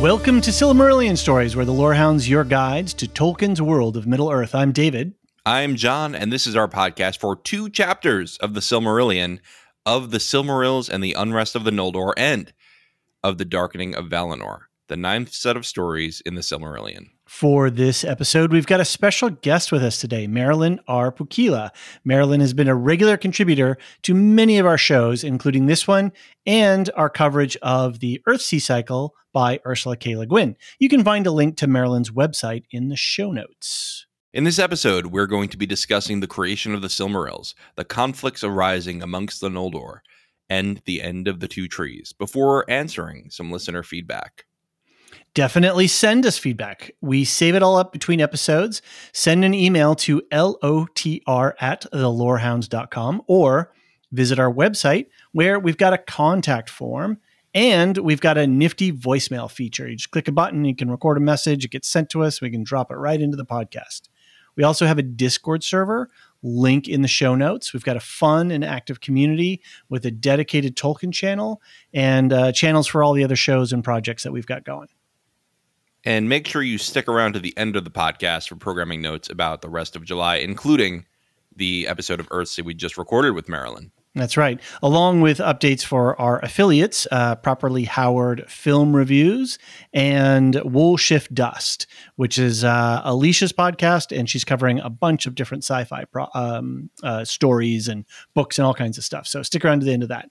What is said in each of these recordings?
Welcome to Silmarillion Stories, where the Lorehounds your guides to Tolkien's world of Middle Earth. I'm David. I'm John, and this is our podcast for two chapters of the Silmarillion, of the Silmarils and the Unrest of the Noldor, and of the Darkening of Valinor, the ninth set of stories in the Silmarillion. For this episode, we've got a special guest with us today, Marilyn R. Pukkila. Marilyn has been a regular contributor to many of our shows, including this one and our coverage of the Earth Sea cycle by Ursula K. Le Guin. You can find a link to Marilyn's website in the show notes. In this episode, we're going to be discussing the creation of the Silmarils, the conflicts arising amongst the Noldor, and the end of the two trees, before answering some listener feedback definitely send us feedback. We save it all up between episodes. Send an email to lotr at thelorehounds.com or visit our website where we've got a contact form and we've got a nifty voicemail feature. You just click a button, you can record a message, it gets sent to us, we can drop it right into the podcast. We also have a Discord server, link in the show notes. We've got a fun and active community with a dedicated Tolkien channel and uh, channels for all the other shows and projects that we've got going. And make sure you stick around to the end of the podcast for programming notes about the rest of July, including the episode of Earthsea we just recorded with Marilyn. That's right. Along with updates for our affiliates, uh, Properly Howard Film Reviews and Wool Shift Dust, which is uh, Elysia's podcast, and she's covering a bunch of different sci fi pro- um, uh, stories and books and all kinds of stuff. So stick around to the end of that.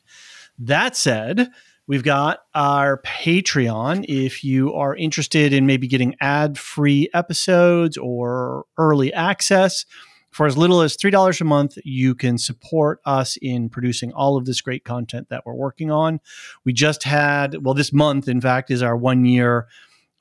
That said, We've got our Patreon. If you are interested in maybe getting ad free episodes or early access, for as little as $3 a month, you can support us in producing all of this great content that we're working on. We just had, well, this month, in fact, is our one year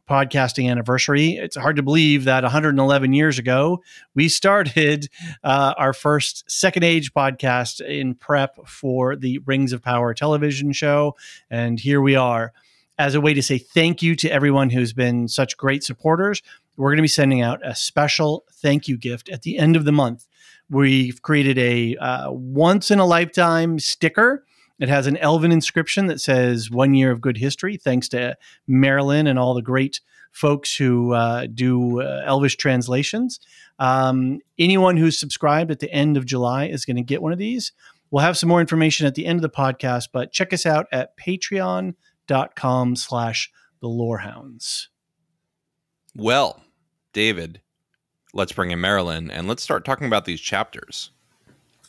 podcasting anniversary. It's hard to believe that 111 years ago, we started uh, our first Second Age podcast in prep for the Rings of Power television show. And here we are. As a way to say thank you to everyone who's been such great supporters, we're going to be sending out a special thank you gift at the end of the month. We've created a uh, once in a lifetime sticker it has an elven inscription that says "One year of good history." Thanks to Marilyn and all the great folks who uh, do uh, Elvish translations. Um, anyone who's subscribed at the end of July is going to get one of these. We'll have some more information at the end of the podcast, but check us out at patreon.com slash the lorehounds. Well, David, let's bring in Marilyn and let's start talking about these chapters.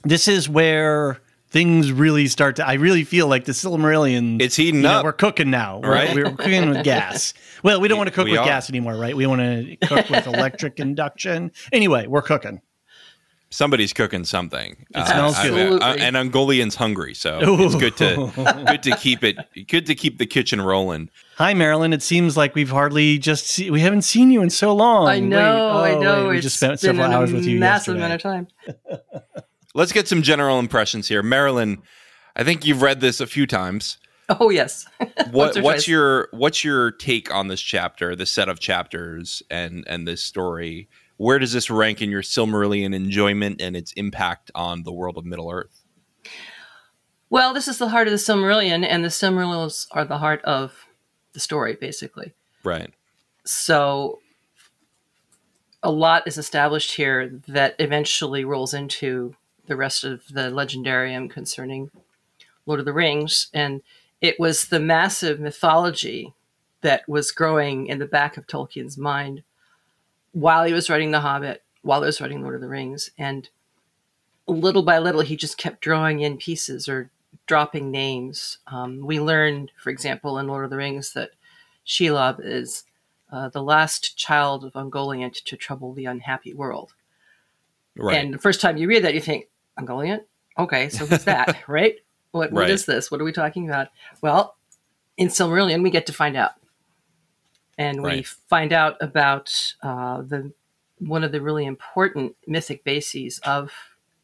This is where things really start to. I really feel like the Silmarillion. It's heating up. Know, we're cooking now, right? We're, we're cooking with gas. Well, we don't want to cook we with are. gas anymore, right? We want to cook with electric induction. Anyway, we're cooking. Somebody's cooking something. It smells uh, good. I, I, and Ungoliant's hungry, so Ooh. it's good to good to keep it good to keep the kitchen rolling. Hi, Marilyn. It seems like we've hardly just see, we haven't seen you in so long. I know, wait, oh, I know. Wait, we just spent several hours with you. Massive yesterday. amount of time. let's get some general impressions here. Marilyn, I think you've read this a few times. Oh yes. what what's your what's your take on this chapter, this set of chapters and and this story? Where does this rank in your Silmarillion enjoyment and its impact on the world of Middle Earth? Well, this is the heart of the Silmarillion, and the Silmarils are the heart of the story, basically. Right. So a lot is established here that eventually rolls into the rest of the legendarium concerning Lord of the Rings. And it was the massive mythology that was growing in the back of Tolkien's mind while he was writing The Hobbit, while he was writing Lord of the Rings. And little by little, he just kept drawing in pieces or dropping names. Um, we learned, for example, in Lord of the Rings that Shelob is uh, the last child of Ungoliant to trouble the unhappy world. Right. And the first time you read that, you think, Ungoliant? Okay, so who's that, right? What, what right. is this? What are we talking about? Well, in Silmarillion, we get to find out. And we right. find out about uh, the one of the really important mythic bases of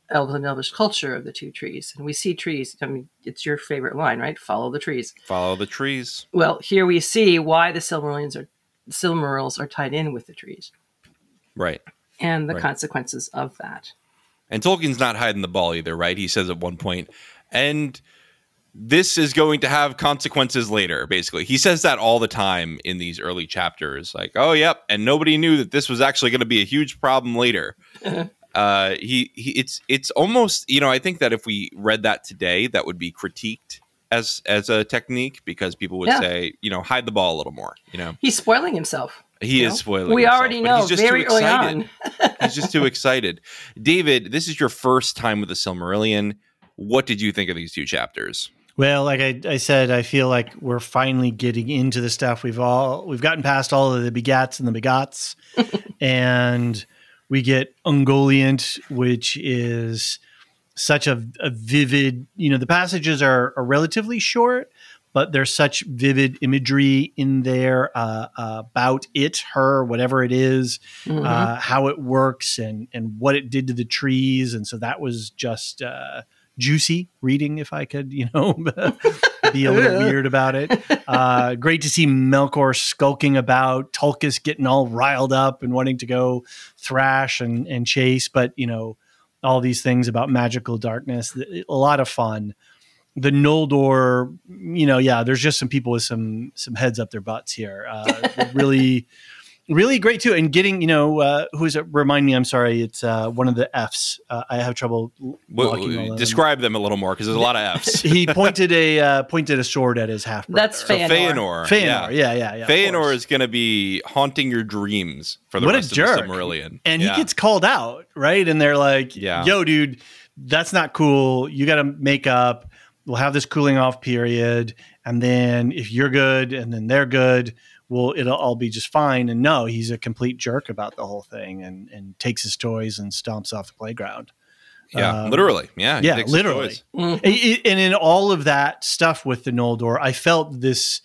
Elven and Elvish culture of the two trees. And we see trees. I mean, it's your favorite line, right? Follow the trees. Follow the trees. Well, here we see why the Silmarillions are Silmarils are tied in with the trees. Right. And the right. consequences of that. And Tolkien's not hiding the ball either, right? He says at one point, and this is going to have consequences later, basically. He says that all the time in these early chapters. Like, oh, yep. And nobody knew that this was actually going to be a huge problem later. uh, he, he, it's, it's almost, you know, I think that if we read that today, that would be critiqued as as a technique because people would yeah. say, you know, hide the ball a little more. You know, he's spoiling himself. He is know? spoiling. We himself, already know. He's just very too excited. he's just too excited. David, this is your first time with the Silmarillion. What did you think of these two chapters? Well, like I, I, said, I feel like we're finally getting into the stuff we've all we've gotten past all of the begats and the begots, and we get Ungoliant, which is such a, a vivid, you know, the passages are, are, relatively short, but there's such vivid imagery in there uh, uh, about it, her, whatever it is, mm-hmm. uh, how it works, and and what it did to the trees, and so that was just uh, juicy reading, if I could, you know, be a little weird about it. Uh, great to see Melkor skulking about, Tulkas getting all riled up and wanting to go thrash and and chase, but you know all these things about magical darkness. A lot of fun. The Noldor, you know, yeah, there's just some people with some some heads up their butts here. Uh, really really great too. And getting, you know, uh, who is it? Remind me. I'm sorry. It's uh, one of the Fs. Uh, I have trouble. Well, describe them a little more because there's a lot of Fs. he pointed a uh, pointed a sword at his half brother. That's Feanor. So Feanor. Feanor. Yeah, yeah, yeah. yeah Feanor is going to be haunting your dreams for the what rest a jerk. of the Silmarillion. And yeah. he gets called out, right? And they're like, yeah. "Yo, dude, that's not cool. You got to make up. We'll have this cooling off period, and then if you're good, and then they're good." well, it'll all be just fine. And no, he's a complete jerk about the whole thing and, and takes his toys and stomps off the playground. Yeah, um, literally. Yeah, yeah, literally. Mm-hmm. and in all of that stuff with the Noldor, I felt this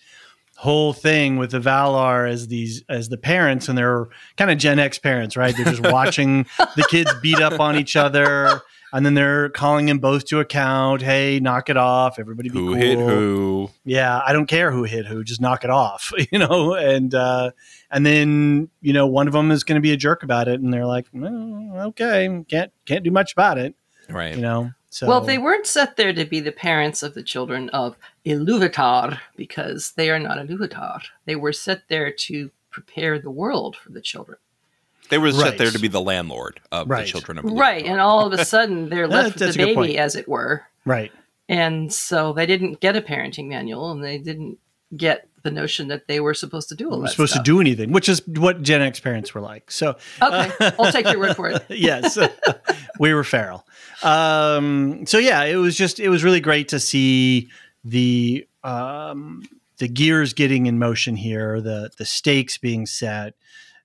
whole thing with the Valar as these as the parents, and they're kind of Gen X parents, right? They're just watching the kids beat up on each other and then they're calling them both to account. Hey, knock it off. Everybody be who cool. hit who? Yeah, I don't care who hit who. Just knock it off, you know. And uh, and then you know one of them is going to be a jerk about it, and they're like, well, okay, can't can't do much about it, right? You know. So. Well, they weren't set there to be the parents of the children of Iluvatar because they are not Iluvatar. They were set there to prepare the world for the children. They were right. set there to be the landlord of right. the children of Right, and all of a sudden they're left with the baby, as it were. Right. And so they didn't get a parenting manual, and they didn't get the notion that they were supposed to do all that. Supposed stuff. to do anything, which is what Gen X parents were like. So okay, uh, I'll take your word for it. yes, we were feral. Um, so yeah, it was just it was really great to see the um, the gears getting in motion here, the the stakes being set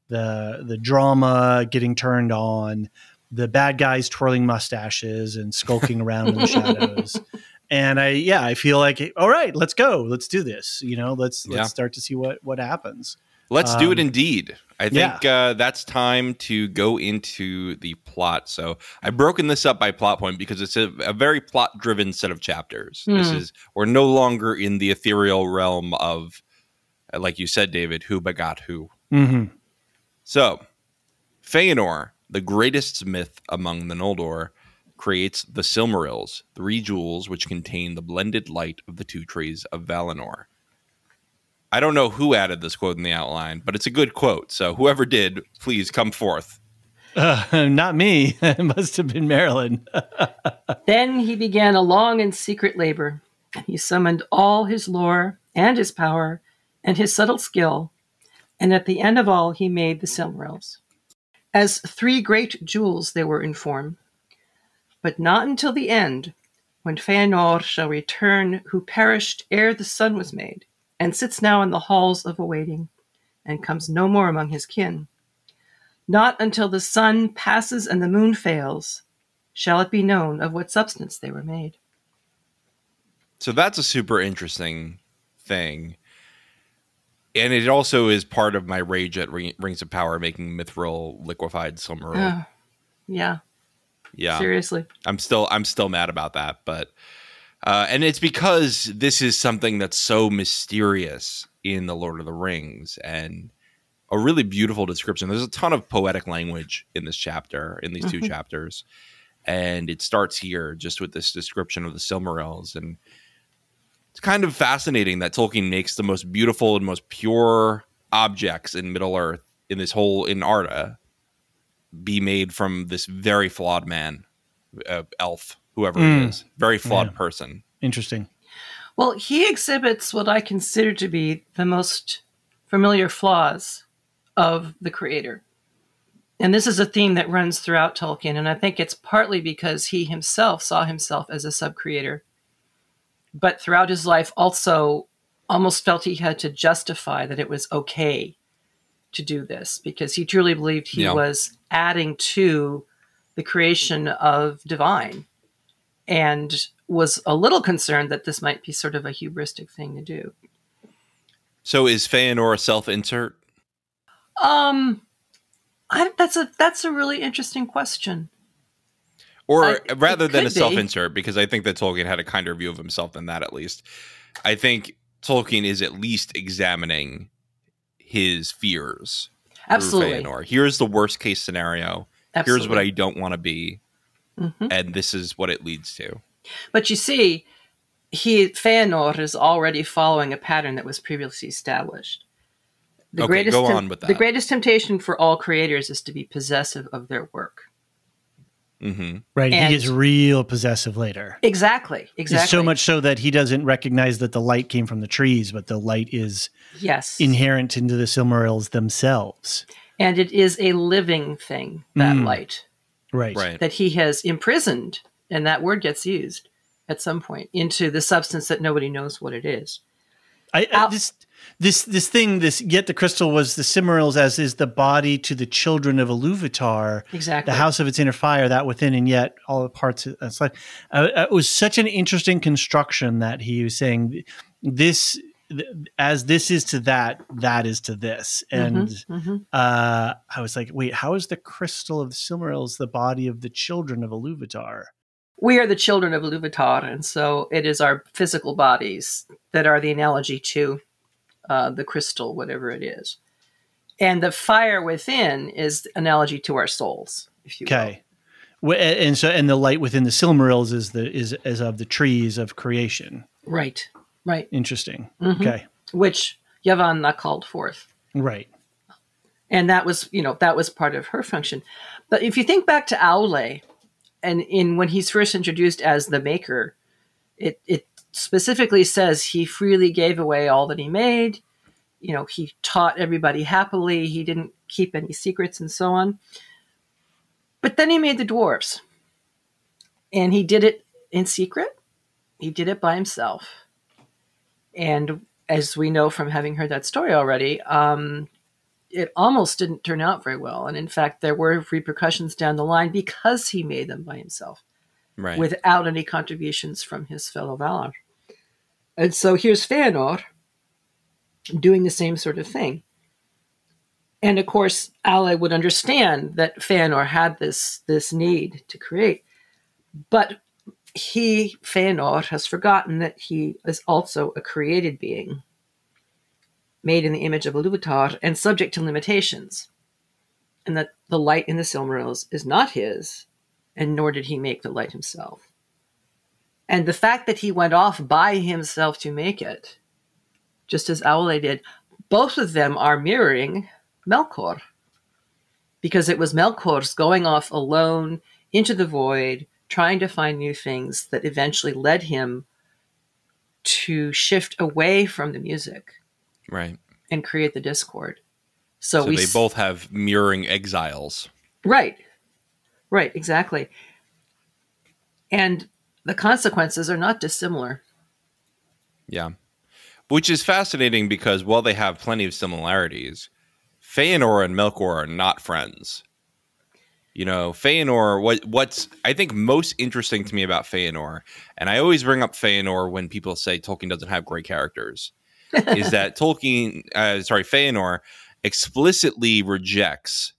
the the drama getting turned on, the bad guys twirling mustaches and skulking around in the shadows. And I yeah, I feel like all right, let's go. Let's do this. You know, let's let's start to see what what happens. Let's um, do it um, indeed. I think yeah. uh, that's time to go into the plot. So I've broken this up by plot point because it's a, a very plot driven set of chapters. Mm. This hmm. is we're no longer in the ethereal realm of, like you said, David, who begot who. Mm-hmm. So, Feanor, the greatest myth among the Noldor, creates the Silmarils, three jewels which contain the blended light of the two trees of Valinor. I don't know who added this quote in the outline, but it's a good quote. So whoever did, please come forth. Uh, not me. it must have been Marilyn. Then he began a long and secret labor. He summoned all his lore and his power and his subtle skill, and at the end of all, he made the Silmarils. As three great jewels they were in form, but not until the end, when Feanor shall return, who perished ere the sun was made, and sits now in the halls of awaiting, and comes no more among his kin. Not until the sun passes and the moon fails shall it be known of what substance they were made. So that's a super interesting thing. And it also is part of my rage at Ring- Rings of Power making Mithril liquefied Silmaril. Ugh. yeah, yeah. seriously. I'm still I'm still mad about that, but uh, and it's because this is something that's so mysterious in the Lord of the Rings and a really beautiful description. There's a ton of poetic language in this chapter, in these 2 Mhm. chapters, and it starts here just with this description of the Silmarils, and it's kind of fascinating that Tolkien makes the most beautiful and most pure objects in Middle Earth in this whole in Arda be made from this very flawed man, uh, elf, whoever Mm. it is, very flawed Yeah. person. Interesting. Well, he exhibits what I consider to be the most familiar flaws of the creator. And this is a theme that runs throughout Tolkien, and I think it's partly because he himself saw himself as a sub creator, but throughout his life also almost felt he had to justify that it was okay to do this because he truly believed he Yeah. was adding to the creation of divine and was a little concerned that this might be sort of a hubristic thing to do. So is Feanor a self-insert? Um, I, that's a that's a really interesting question. Or I- rather than a be. self-insert, because I think that Tolkien had a kinder view of himself than that, at least. I think Tolkien is at least examining his fears Absolutely, Feanor. Here's the worst case scenario. absolutely. Here's what I don't want to be, Mhm. and this is what it leads to. But you see, he Feanor is already following a pattern that was previously established. The Okay, greatest go on with that. The greatest temptation for all creators is to be possessive of their work. Hmm Right. And- he gets real possessive later. Exactly. Exactly. It's so much so that he doesn't recognize that the light came from the trees, but the light is Yes. inherent into the Silmarils themselves. and it is a living thing. That Mm. light. Right. Right. that he has imprisoned, and that word gets used at some point into the substance that nobody knows what it is. I, I Out- this this this thing this yet the crystal was the Silmarils as is the body to the children of Iluvatar, Exactly. the house of its inner fire that within and yet all the parts. It's like uh, it was such an interesting construction that he was saying this as this is to that that is to this and Mhm, mhm. uh i was like wait how is the crystal of the silmarils the body of the children of Iluvatar? We are the children of Iluvatar, and so it is our physical bodies that are the analogy to uh, the crystal, whatever it is. And the fire within is analogy to our souls, if you will. okay Wh- and so and the light within the silmarils is the is is of the trees of creation Right, right. interesting Mhm. okay Which Yavanna called forth. right and that was you know that was part of her function but if you think back to Aule and in when he's first introduced as the maker it it specifically says he freely gave away all that he made you know he taught everybody happily he didn't keep any secrets and so on but then he made the dwarves and he did it in secret he did it by himself and as we know from having heard that story already um, it almost didn't turn out very well. And in fact, there were repercussions down the line because he made them by himself Right. without any contributions from his fellow Valar. And so here's Feanor doing the same sort of thing. And of course, Aule would understand that Feanor had this, this need to create. But he, Feanor, has forgotten that he is also a created being made in the image of Iluvatar and subject to limitations, and that the light in the Silmarils is not his, and nor did he make the light himself. And the fact that he went off by himself to make it, just as Aule did, both of them are mirroring Melkor. Because it was Melkor's going off alone into the void, trying to find new things that eventually led him to shift away from the music Right. and create the discord. So, So we they both have mirroring exiles. Right. Right, exactly. And the consequences are not dissimilar. Yeah. Which is fascinating because while they have plenty of similarities, Feanor and Melkor are not friends. You know, Feanor, what what's I think most interesting to me about Feanor, and I always bring up Feanor when people say Tolkien doesn't have great characters, is that Tolkien, uh, sorry, Feanor explicitly rejects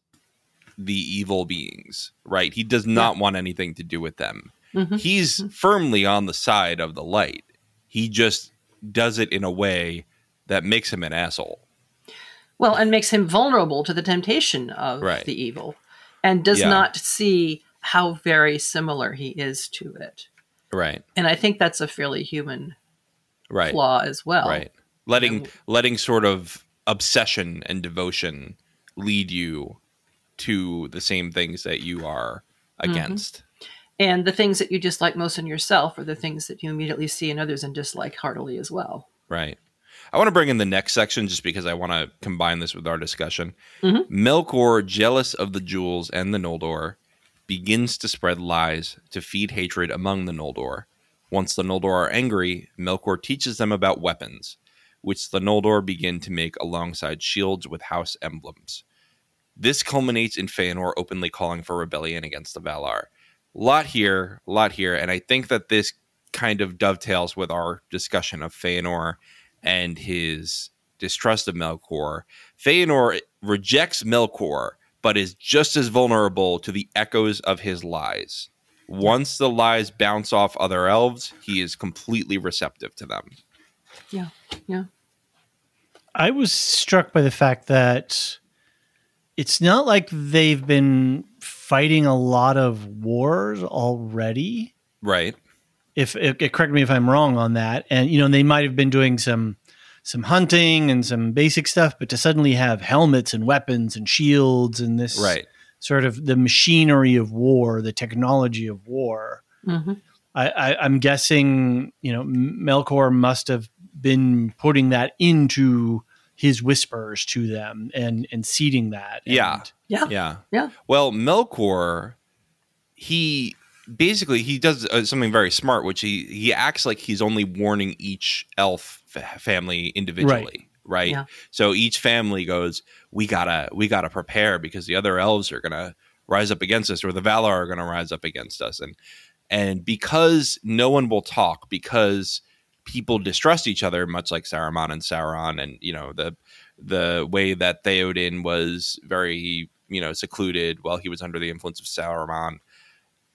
the evil beings, right? He does not want anything to do with them. Mhm. He's firmly on the side of the light. He just does it in a way that makes him an asshole. Well, and makes him vulnerable to the temptation of Right. the evil and does Yeah. not see how very similar he is to it. Right. And I think that's a fairly human Right. flaw as well. Right. Letting letting sort of obsession and devotion lead you to the same things that you are Mm-hmm. against. And the things that you dislike most in yourself are the things that you immediately see in others and dislike heartily as well. Right. I want to bring in the next section just because I want to combine this with our discussion. Mhm. Melkor, jealous of the jewels and the Noldor, begins to spread lies to feed hatred among the Noldor. Once the Noldor are angry, Melkor teaches them about weapons, which the Noldor begin to make alongside shields with house emblems. This culminates in Feanor openly calling for rebellion against the Valar. Lot here, a lot here, and I think that this kind of dovetails with our discussion of Feanor and his distrust of Melkor. Feanor rejects Melkor, but is just as vulnerable to the echoes of his lies. Once the lies bounce off other elves, he is completely receptive to them. Yeah. Yeah. I was struck by the fact that it's not like they've been fighting a lot of wars already. Right. If, if correct me if I'm wrong on that, and you know they might have been doing some some hunting and some basic stuff, but to suddenly have helmets and weapons and shields and this Right. sort of the machinery of war, the technology of war. hmm I, I, I'm guessing, you know, M- Melkor must have been putting that into his whispers to them and and seeding that. And Yeah. Yeah. Yeah. Yeah. Well, Melkor, he basically he does uh, something very smart, which he he acts like he's only warning each elf fa- family individually, right? Yeah. So each family goes, "We gotta we gotta prepare because the other elves are gonna rise up against us, or the Valar are gonna rise up against us," and and because no one will talk because people distrust each other much like Saruman and Sauron and you know the the way that Theoden was very you know secluded while he was under the influence of Saruman.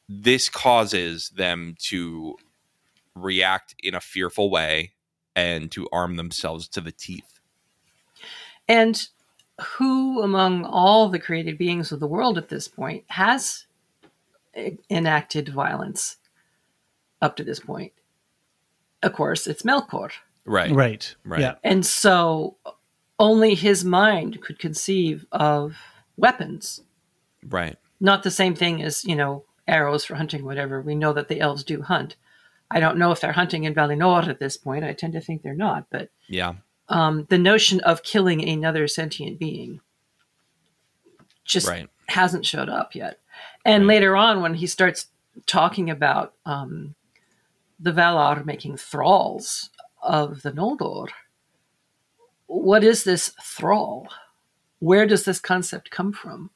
this causes them to react in a fearful way and to arm themselves to the teeth And who among all the created beings of the world at this point has e- enacted violence up to this point? Of course, it's Melkor. right right, Right. yeah, And so only his mind could conceive of weapons. right Not the same thing as, you know, arrows for hunting, whatever. We know that the elves do hunt. I don't know if they're hunting in Valinor at this point. I tend to think they're not, but yeah um, the notion of killing another sentient being just right hasn't showed up yet. And Right. later on, when he starts talking about um, the Valar making thralls of the Noldor, what is this thrall? Where does this concept come from?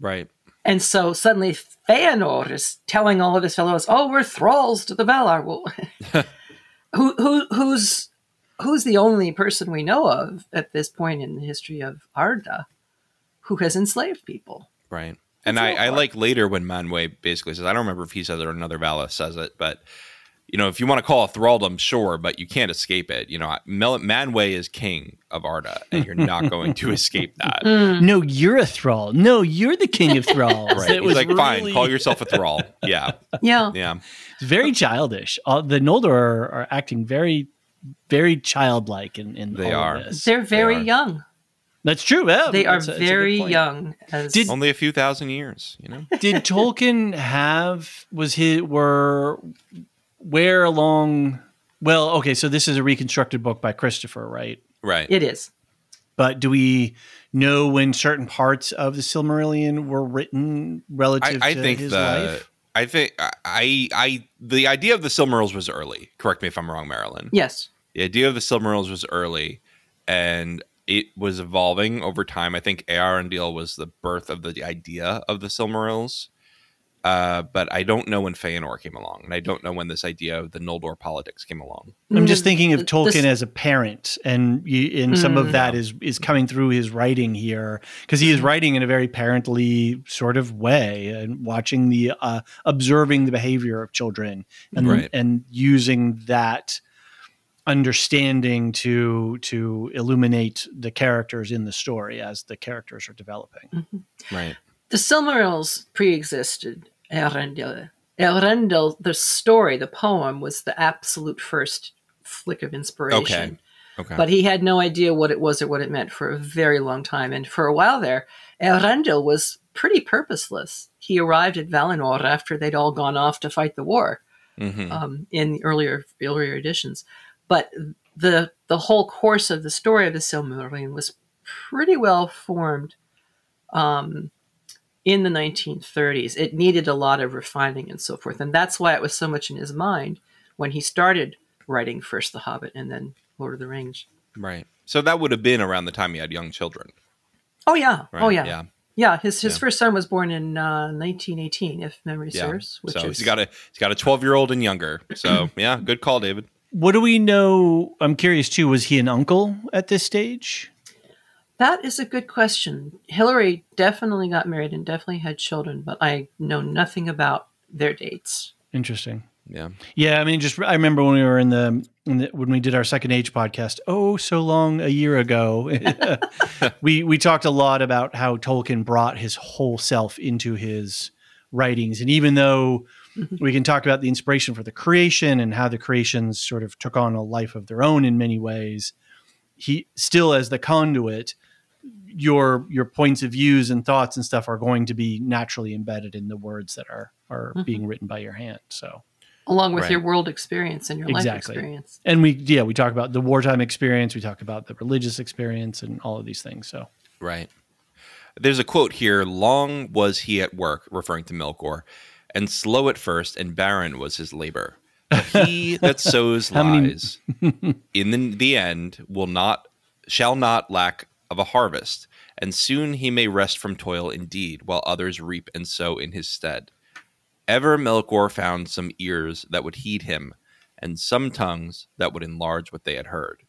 right And so suddenly Feanor is telling all of his fellows, "Oh, we're thralls to the Valar." Well, who, who, who's who's the only person we know of at this point in the history of Arda who has enslaved people? right and I, I like later when Manwë basically says I don't remember if he says it or another Vala says it but you know, if you want to call it thraldom, sure, but you can't escape it. You know, Mel- Manwë is king of Arda, and you're not going to escape that. Mm. No, you're a thrall. No, you're the king of thralls. Right? It He's was like, fine, call yourself a thrall. Yeah, Yeah. yeah, It's very childish. All, the Noldor are, are acting very, very childlike in, in They all are. Of this. They're very are. young. That's true. Yeah, They are that's a- a very young. As Did- only a few thousand years. You know, Did Tolkien have was his were where along? Well, okay, so this is a reconstructed book by Christopher, right? right? it is. But do we know when certain parts of the Silmarillion were written I, relative I to think his the. life? I think I, I, the idea of the Silmarils was early. Correct me if I'm wrong, Marilyn. Yes. The idea of the Silmarils was early, and it was evolving over time. I think Eärendil was the birth of the idea of the Silmarils. Uh, but I don't know when Feanor came along, and I don't know when this idea of the Noldor politics came along. I'm just Mm, thinking of Tolkien this- as a parent, and you, and some Mm. of that is is coming through his writing here because he is writing in a very parently sort of way and watching the uh, observing the behavior of children and Right. and using that understanding to to illuminate the characters in the story as the characters are developing. Right. The Silmarils pre-existed Eärendil. Eärendil, the story, the poem, was the absolute first flick of inspiration. Okay. Okay. But he had no idea what it was or what it meant for a very long time. And for a while there, Eärendil was pretty purposeless. He arrived at Valinor after they'd all gone off to fight the war Mhm. um, in the earlier earlier editions. But the the whole course of the story of the Silmarillion was pretty well formed um, in the 1930s. It needed a lot of refining and so forth, and that's why it was so much in his mind when he started writing first The Hobbit and then Lord of the Rings. right. So that would have been around the time he had young children. Oh yeah, Right? oh yeah, Yeah. yeah. His his Yeah. first son was born in uh, 1918, if memory Yeah. serves. Which so is he's got a he's got a 12 year old and younger. So yeah, good call, David. What do we know? I'm curious too. Was he an uncle at this stage? That is a good question. Hilary definitely got married and definitely had children, but I know nothing about their dates. Interesting. Yeah. Yeah, I mean, just I remember when we were in the, in the when we did our second age podcast. Oh, so long a year ago, we we talked a lot about how Tolkien brought his whole self into his writings, and even though we can talk about the inspiration for the creation and how the creations sort of took on a life of their own in many ways, he still as the conduit. Your your points of views and thoughts and stuff are going to be naturally embedded in the words that are are Mhm. being written by your hand. So Along with Right. your world experience and your life experience. and we yeah we talk about the wartime experience we talk about the religious experience and all of these things so Right. There's a quote here Long was he at work, referring to Melkor, and slow at first, and barren was his labor. But he that sows many- lies in the, the end will not, shall not lack of a harvest, and soon he may rest from toil indeed, while others reap and sow in his stead. Ever Melkor found some ears that would heed him, and some tongues that would enlarge what they had heard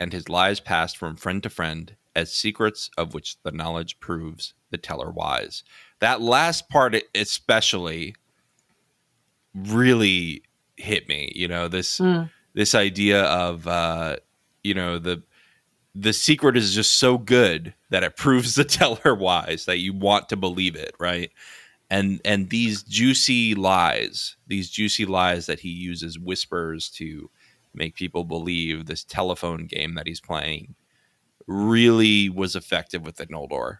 and his lies passed from friend to friend as secrets of which the knowledge proves the teller wise. That last part especially really hit me, you know, this Mm. this idea of uh you know the the secret is just so good that it proves the teller wise that you want to believe it, right? And and these juicy lies, these juicy lies that he uses whispers to make people believe this telephone game that he's playing really was effective with the Noldor.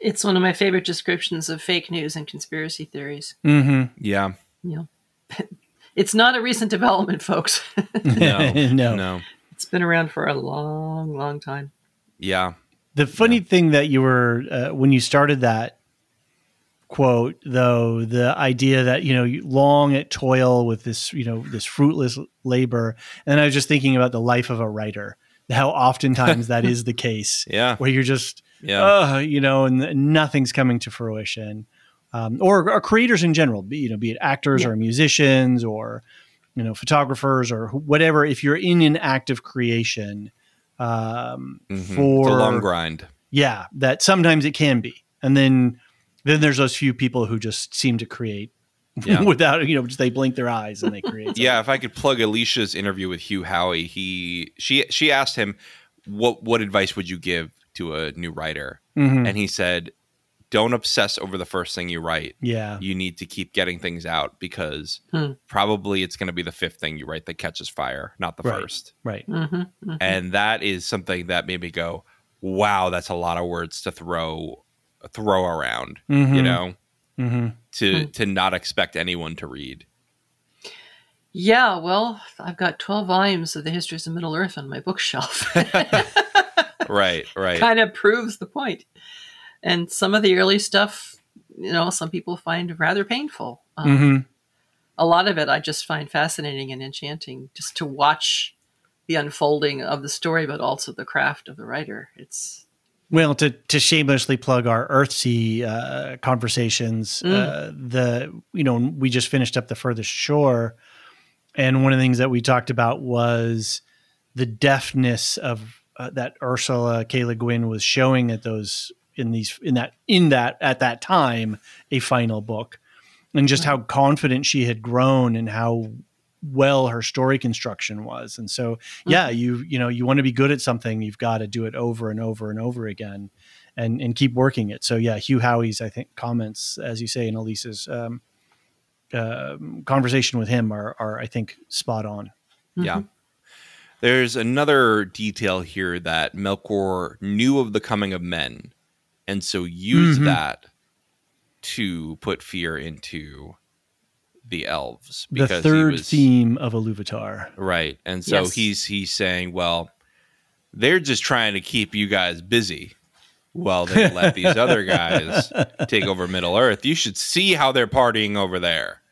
It's one of my favorite descriptions of fake news and conspiracy theories. mm-hmm. Yeah. It's not a recent development, folks. No. no No. it's been around for a long, long time. Yeah. the funny thing that you were uh, when you started that quote though the idea that you know long at toil with this you know this fruitless labor and i was just thinking about the life of a writer how oftentimes that is the case Yeah. where you're just Yeah. uh, you know, and nothing's coming to fruition. Um, or, or creators in general, be, you know, be it actors Yeah. or musicians or, you know, photographers or whatever. If you're in an active creation, um, Mhm. A for long grind. yeah, that sometimes it can be, and then then there's those few people who just seem to create Yeah. without you know just they blink their eyes and they create. something. Yeah, if I could plug Elysia's interview with Hugh Howey, he she she asked him what what advice would you give to a new writer, Mhm. and he said, "Don't obsess over the first thing you write. yeah, You need to keep getting things out because Hmm. probably it's going to be the fifth thing you write that catches fire, not the Right. first. right. Mm-hmm. And that is something that made me go, "Wow, that's a lot of words to throw throw around." You Mhm. know, hmm to Hmm. to not expect anyone to read. Yeah, well, I've got 12 volumes of the Histories of Middle Earth on my bookshelf. Right, right. kind of proves the point. And some of the early stuff, you know, some people find rather painful. Um, hmm A lot of it I just find fascinating and enchanting just to watch the unfolding of the story, but also the craft of the writer. It's Well, to to shamelessly plug our Earthsea uh, conversations, Mm. uh, the you know we just finished up the furthest shore, and one of the things that we talked about was the deftness of uh, that Ursula K. Le Guin was showing at those in these in that in that at that time a final book, and just how confident she had grown and how well her story construction was. And so yeah you you know you want to be good at something you've got to do it over and over and over again and and keep working it. So yeah hugh howey's i think comments as you say in Elysia's um, um conversation with him are are i think spot on. Yeah. There's another detail here that Melkor knew of the coming of men, and so used Mhm. that to put fear into the elves. the he third was- theme of Iluvatar. right? And so Yes. he's he's saying, well, they're just trying to keep you guys busy while they let these other guys take over Middle Earth. You should see how they're partying over there.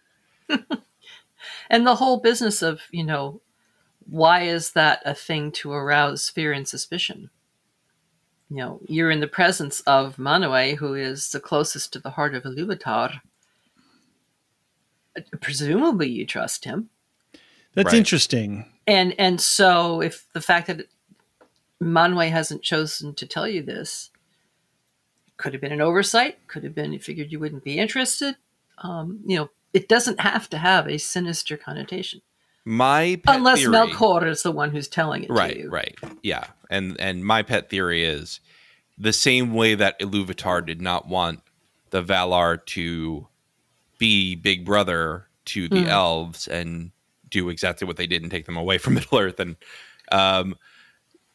and the whole business of, you know, why is that a thing to arouse fear and suspicion? You know, you're in the presence of Manwë, who is the closest to the heart of Iluvatar. Presumably, you trust him. That's Right. interesting. and and so if the fact that Manwë hasn't chosen to tell you this could have been an oversight, could have been he figured you wouldn't be interested. Um, you know, it doesn't have to have a sinister connotation My pet unless theory, Melkor is the one who's telling it to right you. right yeah and and my pet theory is the same way that Iluvatar did not want the Valar to be big brother to the Mm. elves and do exactly what they did and take them away from Middle Earth and um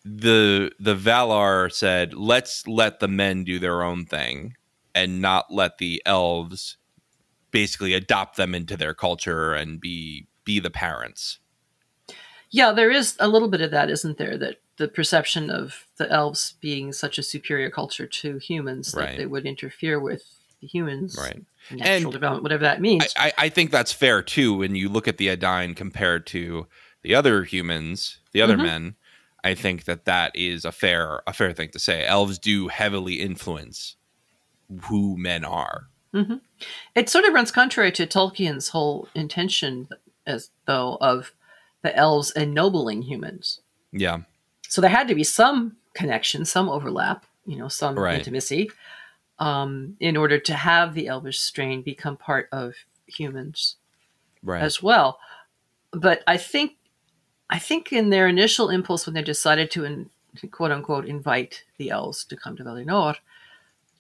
the the Valar said let's let the men do their own thing and not let the elves basically adopt them into their culture and be be the parents Yeah, there is a little bit of that, isn't there? That the perception of the elves being such a superior culture to humans that they would interfere with the humans, Right. natural And- development, whatever that means. I, I, I think that's fair too. When you look at the Edain compared to the other humans, the other Mhm. men, I think that that is a fair a fair thing to say. Elves do heavily influence who men are. it sort of runs contrary to Tolkien's whole intention, as though of the elves ennobling humans. Yeah, So there had to be some connection, some overlap, you know, some Right. intimacy, um, in order to have the elvish strain become part of humans right. as well. But I think, I think in their initial impulse when they decided to, in, quote unquote, invite the elves to come to Valinor,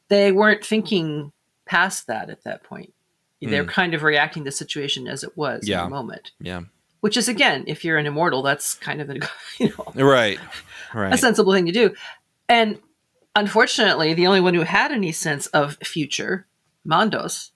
they weren't thinking past that at that point. They're hmm. kind of reacting to the situation as it was Yeah. in the moment. yeah, Which is again, if you're an immortal, that's kind of a you know right, a sensible thing to do. And unfortunately, the only one who had any sense of future, Mandos,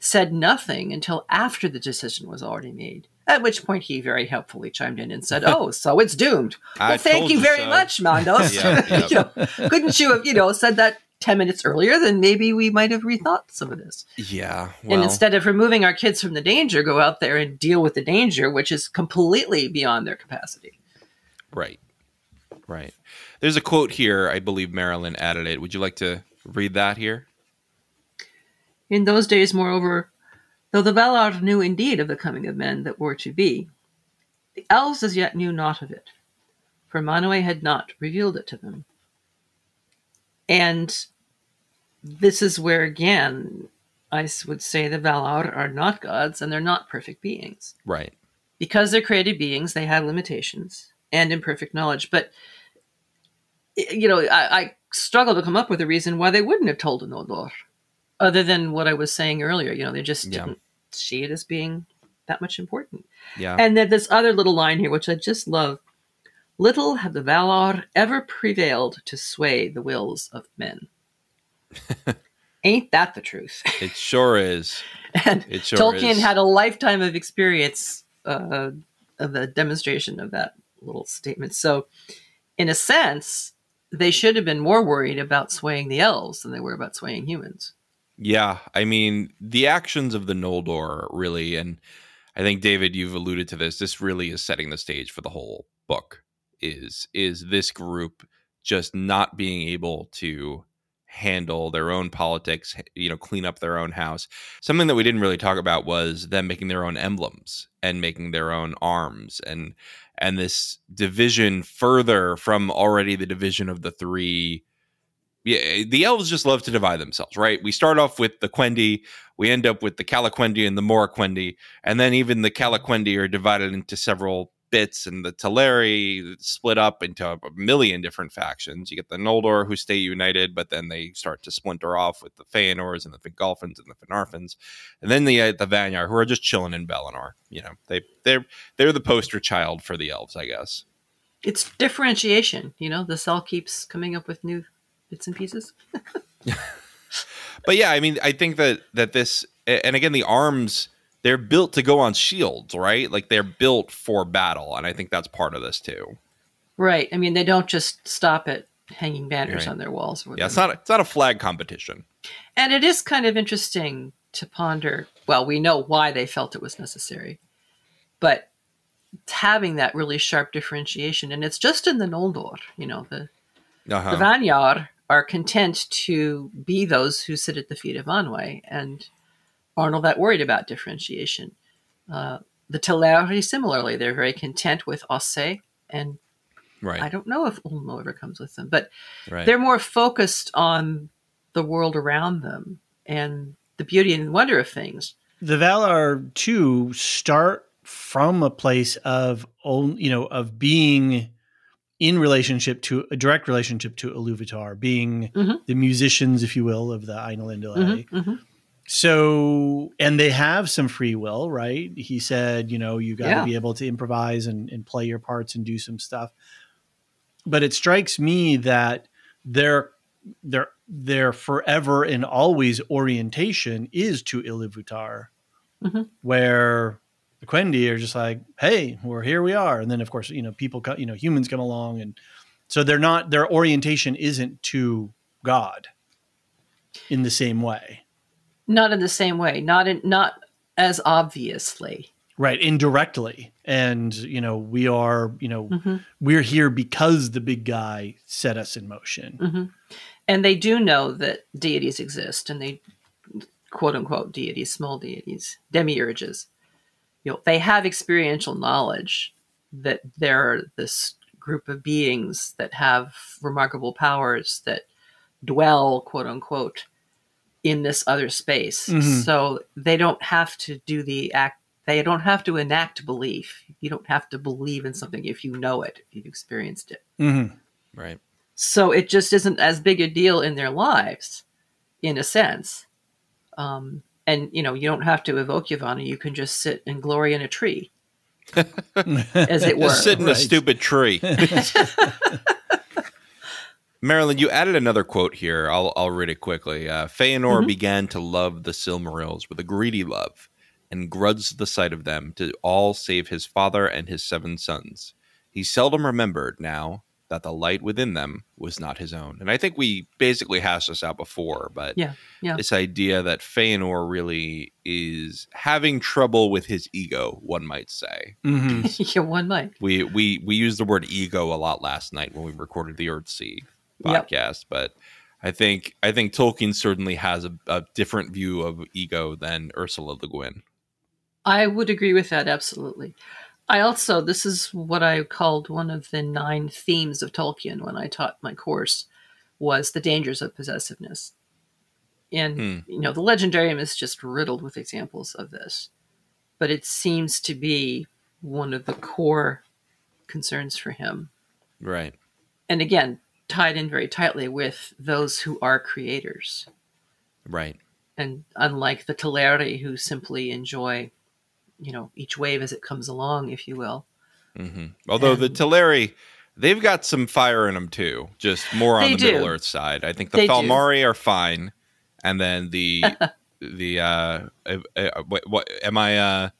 said nothing until after the decision was already made. At which point he very helpfully chimed in and said, "Oh, so it's doomed." I Well, thank told you you very so. much, Mandos. Yeah, yeah. you know, couldn't you have, you know, said that ten minutes earlier? Then maybe we might have rethought some of this. Yeah, and instead of removing our kids from the danger, go out there and deal with the danger, which is completely beyond their capacity. right, right. There's a quote here. I believe Marilyn added it. Would you like to read that here? In those days, moreover, though the Valar knew indeed of the coming of men that were to be, the elves as yet knew not of it, for Manwë had not revealed it to them. And this is where, again, I would say the Valar are not gods and they're not perfect beings. Right. Because they're created beings, they have limitations and imperfect knowledge. But, you know, I, I struggle to come up with a reason why they wouldn't have told an Odor, other than what I was saying earlier. You know, they just Yeah. didn't see it as being that much important. Yeah. And then this other little line here, which I just love Little have the Valar ever prevailed to sway the wills of men. Ain't that the truth? it sure is. and It sure Tolkien is. had a lifetime of experience uh, of the demonstration of that little statement. So, in a sense, they should have been more worried about swaying the elves than they were about swaying humans. Yeah, I mean, the actions of the Noldor really, and I think David, you've alluded to this. This really is setting the stage for the whole book. Is is this group just not being able to handle their own politics, you know, clean up their own house? Something that we didn't really talk about was them making their own emblems and making their own arms, and and this division further from already the division of the three yeah, eh, the elves just love to divide themselves, right? We start off with the Quendi, we end up with the Calaquendi and the Moraquendi, and then even the mm-hmm. Calaquendi are divided into several bits, and the Teleri split up into a million different factions. You get the Noldor who stay united, but then they start to splinter off with the Feanors and the Fingolfins and the Finarfins, and then the uh, the Vanyar who are just chilling in Valinor. You know, they they're they're the poster child for the elves, I guess. It's differentiation. You know, the cell keeps coming up with new bits and pieces. but yeah, I mean, I think that that this, and again, the arms they're built to go on shields, right? Like they're built for battle, and I think that's part of this too. Right. I mean, they don't just stop at hanging banners Right. on their walls. Or Yeah, it's not it's not a flag competition. And it is kind of interesting to ponder. Well, we know why they felt it was necessary, but having that really sharp differentiation, and it's just in the Noldor, you know, the, Uh-huh. the Vanyar are content to be those who sit at the feet of Manwë and aren't all that worried about differentiation. Uh, the Teleri, similarly, they're very content with Osse, and right, I don't know if Ulmo ever comes with them, but right. they're more focused on the world around them and the beauty and wonder of things. the Valar too start from a place of you know, of being in relationship to a direct relationship to Iluvatar, being Mhm. the musicians, if you will, of the Ainulindale. Mhm, mhm. So, and they have some free will, right? He said, you know, you got to Yeah. be able to improvise and, and play your parts and do some stuff. But it strikes me that their their their forever and always orientation is to Iluvatar, Mhm. where the Quendi are just like, hey, we're here, we are, and then of course, you know, people, co- you know, humans come along, and so they're not their orientation isn't to God in the same way. Not in the same way, not in not as obviously. right indirectly and you know we are you know Mhm. we're here because the big guy set us in motion hmm And they do know that deities exist, and they quote unquote deities, small deities, demiurges. You know, they have experiential knowledge that there are this group of beings that have remarkable powers that dwell, quote unquote, in this other space. Mhm. So they don't have to do the act. They don't have to enact belief. You don't have to believe in something if you know it, if you've experienced it. Mhm. right. So it just isn't as big a deal in their lives, in a sense. Um, and you know, you don't have to evoke Yavanna. You can just sit and glory in a tree, as it were. Just sit in a stupid tree. Marilyn, you added another quote here. I'll I'll read it quickly. Uh, Feanor Mhm. began to love the Silmarils with a greedy love, and grudged the sight of them to all save his father and his seven sons. He seldom remembered now that the light within them was not his own. And I think we basically hashed this out before, but Yeah, yeah. this idea that Feanor really is having trouble with his ego, one might say. Mhm. yeah, one might. We we we used the word ego a lot last night when we recorded the Earthsea Yep. Podcast, but I think I think Tolkien certainly has a, a different view of ego than Ursula Le Guin. I would agree with that absolutely. I also this is what I called one of the nine themes of Tolkien when I taught my course was the dangers of possessiveness. And Hmm. you know, the legendarium is just riddled with examples of this. But it seems to be one of the core concerns for him. Right. And again, tied in very tightly with those who are creators. Right. And unlike the Teleri who simply enjoy, you know, each wave as it comes along, if you will. Mm-hmm. Although the Teleri, they've got some fire in them too. Just more on the Middle. Earth side. I think the They do. Falmari are fine, and then the the uh, uh, uh, what, what am I? Uh,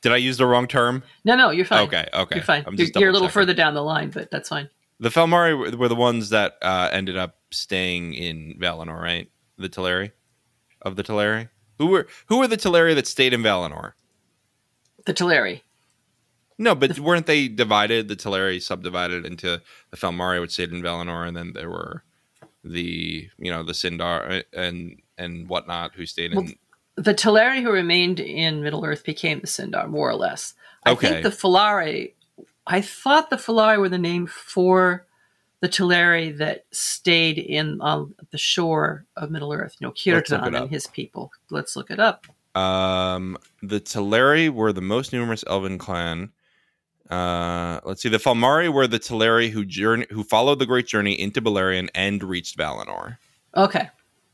did I use the wrong term? No, no, you're fine. Okay, okay. You're fine. I'm You're, you're a little double-checking. further down the line, but that's fine. The Falmari were, the ones that uh, ended up staying in Valinor, right? The Teleri of the Teleri. Who were who were the Teleri that stayed in Valinor? The Teleri. No, but weren't they divided? The Teleri subdivided into the Falmari, which stayed in Valinor, and then there were the you know the Sindar uh, and and whatnot who stayed in. Well, The Teleri who remained in Middle Earth became the Sindar, more or less. I Okay. think the Falari, I thought the Falari were the name for the Teleri that stayed in on the shore of Middle Earth. You know, Círdan and his people. Let's look it up. Um, the Teleri were the most numerous elven clan. Uh, let's see. The Falmari were the Teleri who journey who followed the great journey into Beleriand and reached Valinor. Okay,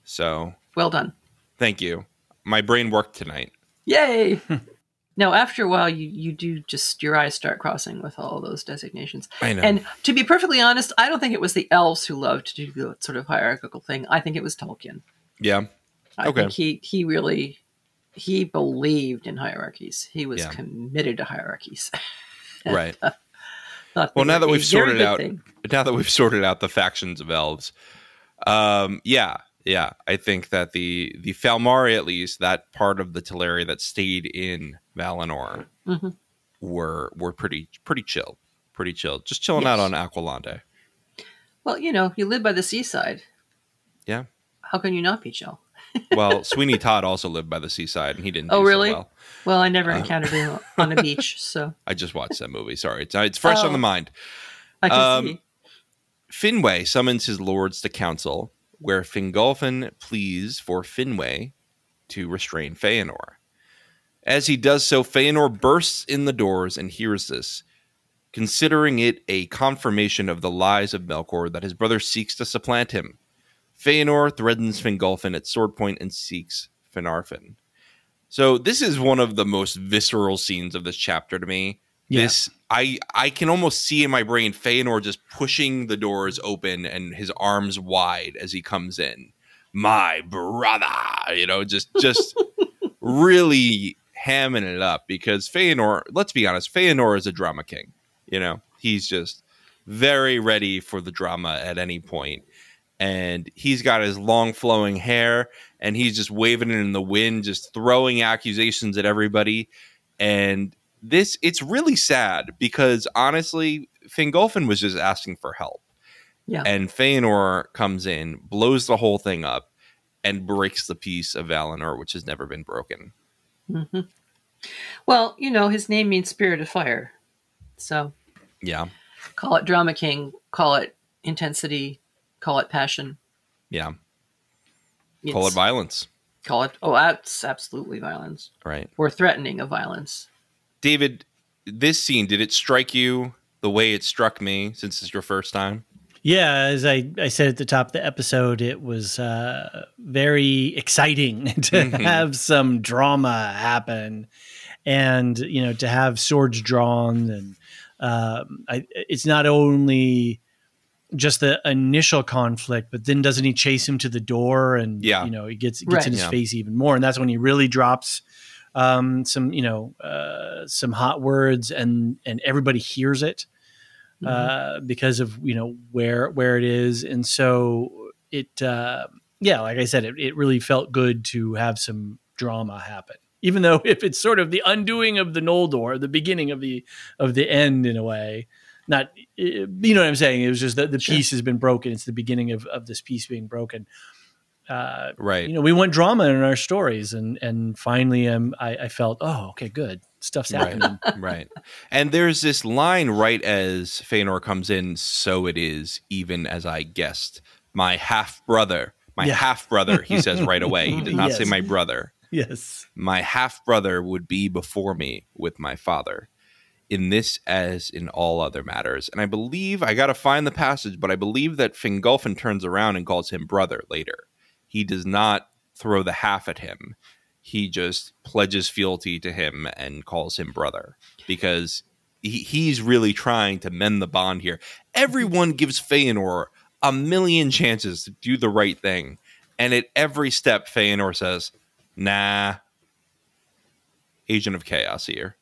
So, well done. thank you. My brain worked tonight. Yay! now, after a while, you, you do just, your eyes start crossing with all those designations. I know. And to be perfectly honest, I don't think it was the elves who loved to do that sort of hierarchical thing. I think it was Tolkien. yeah. I Okay. think he he really he believed in hierarchies. He was Yeah. committed to hierarchies. Right. Thought Well, now that we've sorted out- thing. now that we've sorted out the factions of elves, um, yeah, yeah, I think that the the Falmari, at least that part of the Teleri that stayed in Valinor, Mhm. were were pretty pretty chill, pretty chill, just chilling out on Alqualondë. Well, you know, you live by the seaside. Yeah. How can you not be chill? Well, Sweeney Todd also lived by the seaside, and he didn't. Oh, do so really? well. Well, I never Uh. encountered him on a beach, so I just watched that movie. Sorry, it's it's fresh on Oh. the mind. I can Um, see. Finwë summons his lords to council, where Fingolfin pleads for Finwë to restrain Feanor. As he does so, Feanor bursts in the doors and hears this, considering it a confirmation of the lies of Melkor that his brother seeks to supplant him. Feanor threatens Fingolfin at sword point and seeks Finarfin. So this is one of the most visceral scenes of this chapter to me. Yeah. This I I can almost see in my brain Feanor just pushing the doors open and his arms wide as he comes in. My brother, you know, just just really hamming it up because Feanor, let's be honest, Feanor is a drama king. You know, he's just very ready for the drama at any point. And he's got his long flowing hair and he's just waving it in the wind, just throwing accusations at everybody. And this, it's really sad because honestly, Fingolfin was just asking for help. Yeah. And Feanor comes in, blows the whole thing up, and breaks the peace of Valinor, which has never been broken. hmm Well, you know, his name means spirit of fire. So Yeah. call it drama king, call it intensity, call it passion. Yeah. Call it violence. Call it, oh, that's absolutely violence Right. or threatening of violence. David, this scene, did it strike you the way it struck me since it's your first time? Yeah, as I, I said at the top of the episode, it was uh, very exciting to Mhm. have some drama happen, and you know to have swords drawn, and um, I, it's not only just the initial conflict, but then doesn't he chase him to the door, and Yeah. you know he gets gets Right. in his Yeah. face even more, and that's when he really drops um, some you know uh, some hot words, and and everybody hears it uh, because of you know where where it is, and so it uh, yeah, like I said, it, it really felt good to have some drama happen, even though if it's sort of the undoing of the Noldor, the beginning of the of the end in a way. Not, you know what I'm saying? It was just that the Sure. piece has been broken. It's the beginning of, of this piece being broken. Uh, Right. you know, we want drama in our stories, and and finally, um, I, I felt, oh, okay, good stuff's happening. right. And there's this line right as Feanor comes in, so it is, even as I guessed. My half brother, My Yeah. half brother, he says right away. He did not say my brother. Yes. My half brother would be before me with my father. In this as in all other matters. And I believe I gotta find the passage, but I believe that Fingolfin turns around and calls him brother later. He does not throw the half at him. He just pledges fealty to him and calls him brother because he, he's really trying to mend the bond here. Everyone gives Feanor a million chances to do the right thing. And at every step, Feanor says, nah, agent of chaos here.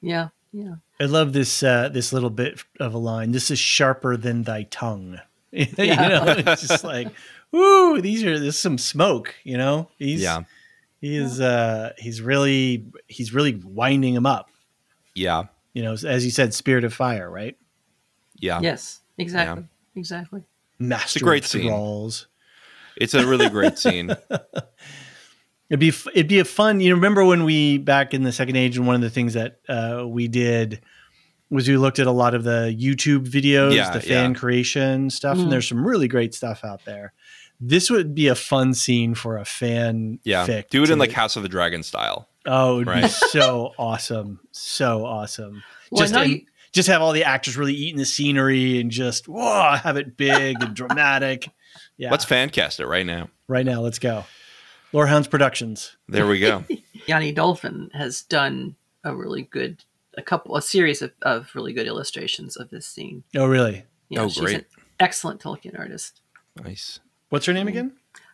Yeah, yeah. I love this uh, this little bit of a line. This is sharper than thy tongue. you Yeah. know, it's just like, ooh, these are this is some smoke. You know, he's Yeah. he is uh, he's really he's really winding him up. Yeah. You know, as you said, spirit of fire, right? Yeah. Yes, exactly. Exactly. Master great of scene. thralls. It's a really great scene. It'd be it'd be a fun. You remember when we back in the second age, and one of the things that uh, we did was we looked at a lot of the YouTube videos, Yeah, the fan yeah. creation stuff, Mhm. and there's some really great stuff out there. This would be a fun scene for a fan. Yeah. fic Do it in like House of the Dragon style. oh, it'd be so awesome, so awesome. Well, just in- you- just have all the actors really eating the scenery and just whoa, have it big and dramatic. Yeah, Let's fan cast it right now. right now. Let's go. Lorehounds Productions. There we go. Jenny Dolfen has done a really good, a couple, a series of, of really good illustrations of this scene. Oh, really? You know, Oh, she's great. an excellent Tolkien artist. nice. What's her name again?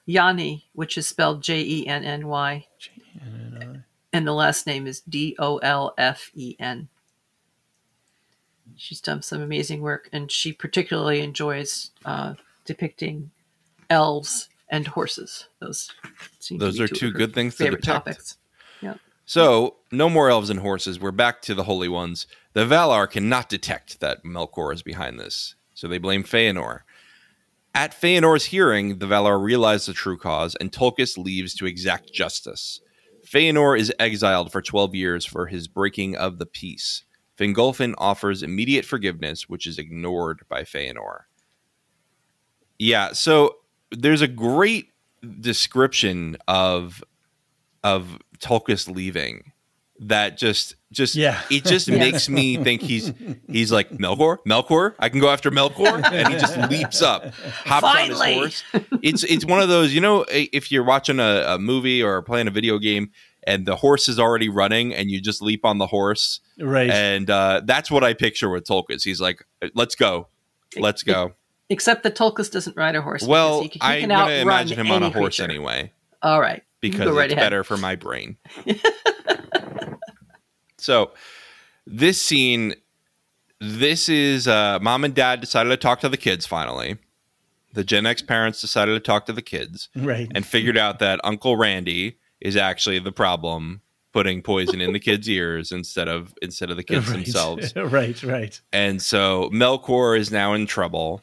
Jenny, which is spelled J E N N Y, and the last name is D O L F E N. She's done some amazing work, and she particularly enjoys uh, depicting elves and horses. Those seem to Those be are two two good things to favorite depict. topics. So, no more elves and horses. We're back to the Holy Ones. The Valar cannot detect that Melkor is behind this, so they blame Feanor. At Feanor's hearing, the Valar realize the true cause, and Tulkas leaves to exact justice. Feanor is exiled for 12 years for his breaking of the peace. Fingolfin offers immediate forgiveness, which is ignored by Feanor. Yeah, so there's a great description of of Tulkas leaving that just just Yeah. it just Yeah. makes me think he's he's like Melkor, Melkor, I can go after Melkor, and he just leaps up, hops Finally! on his horse. It's it's one of those, you know, if you're watching a, a movie or playing a video game and the horse is already running and you just leap on the horse, Right. and uh, that's what I picture with Tulkas. He's like, "Let's go, let's go." Except that Tulkas doesn't ride a horse. Well, he, can- he I'm gonna imagine him on a any horse creature. anyway All right, because right it's ahead. better for my brain. so, this scene, this is uh, mom and dad decided to talk to the kids finally. The Gen X parents decided to talk to the kids right. and figured out that Uncle Randy is actually the problem, putting poison in the kids' ears instead of instead of the kids right. themselves. right. Right. And so Melkor is now in trouble,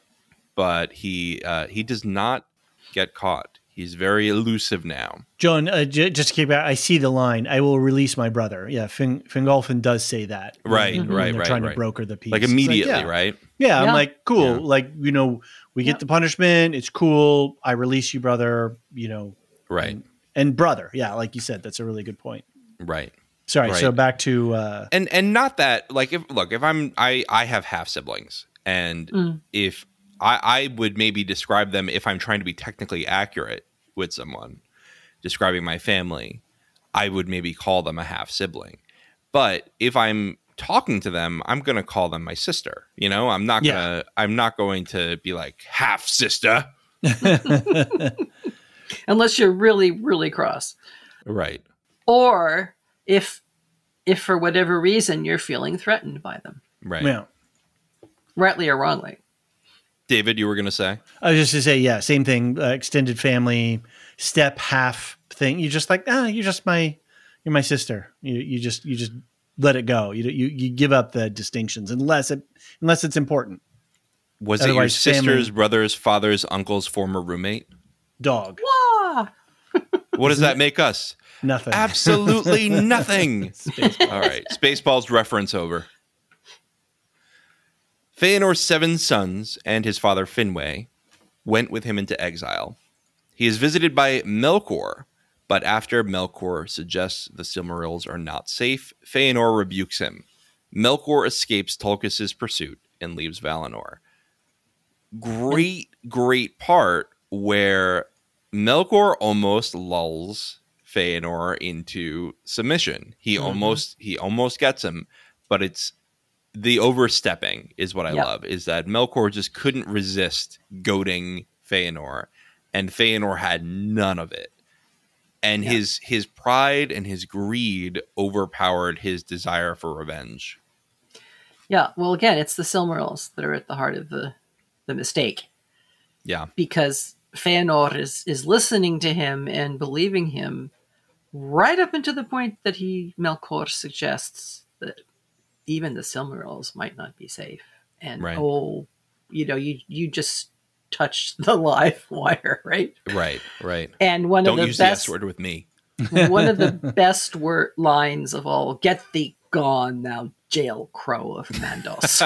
but he uh, he does not get caught. He's very elusive now. John, uh, j- just to keep out, I see the line. I will release my brother. Yeah, Fing- Fingolfin does say that. Right, When right, they're right, trying right. to broker the peace. Like It's immediately, yeah. right? Yeah, I'm like, cool. Yeah. Like, you know, we Yeah. get the punishment. It's cool. I release you, brother. You know, Right, and brother. Yeah, like you said, that's a really good point. right. Sorry. So back to uh, And and not that like if look if I'm I I have half siblings and Mm. if I I would maybe describe them if I'm trying to be technically accurate with someone describing my family, I would maybe call them a half sibling. But if I'm talking to them, I'm going to call them my sister. You know, I'm not Yeah. going to I'm not going to be like half sister. unless you're really, really cross, Right. or if, if for whatever reason you're feeling threatened by them, Right. yeah. rightly or wrongly. David, you were going to say? I was just to say, yeah, same thing. Uh, extended family, step half thing. You just like, ah, you're just my, you're my sister. You, you just, you just let it go. You, you, you give up the distinctions unless it, unless it's important. Was it your Otherwise, family- sister's, brother's, father's, uncle's former roommate? Dog, Wah! What does that make us? nothing. Absolutely nothing. All right, Spaceballs reference over. Feanor's seven sons and his father Finwë went with him into exile. He is visited by Melkor, but after Melkor suggests the Silmarils are not safe, Feanor rebukes him. Melkor escapes Tulkas' pursuit and leaves Valinor. Great, great part where Melkor almost lulls Feanor into submission. He Mhm. almost he almost gets him, but it's the overstepping is what I Yep. love. Is that Melkor just couldn't resist goading Feanor, and Feanor had none of it. And Yeah. his his pride and his greed overpowered his desire for revenge. Yeah. Well, again, it's the Silmarils that are at the heart of the the mistake Yeah. because Feanor is is listening to him and believing him right up until the point that he Melkor suggests that even the Silmarils might not be safe. And Right. oh, you know, you you just touched the live wire, right? Right. Right. And one Don't of the use best the S word with me. one of the best word lines of all get thee gone thou jail crow of mandos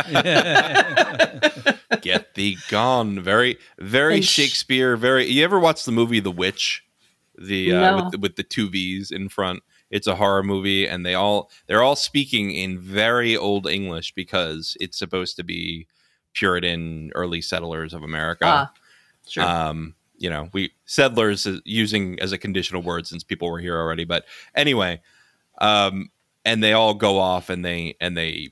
Get thee gone. Very, very And sh- Shakespeare. Very. You ever watch the movie The Witch? The uh, No. with, the, with the two V's in front. It's a horror movie, and they all they're all speaking in very old English because it's supposed to be Puritan early settlers of America. ah sure Um, you know, we settlers using as a conditional word since people were here already. But anyway, um, and they all go off and they and they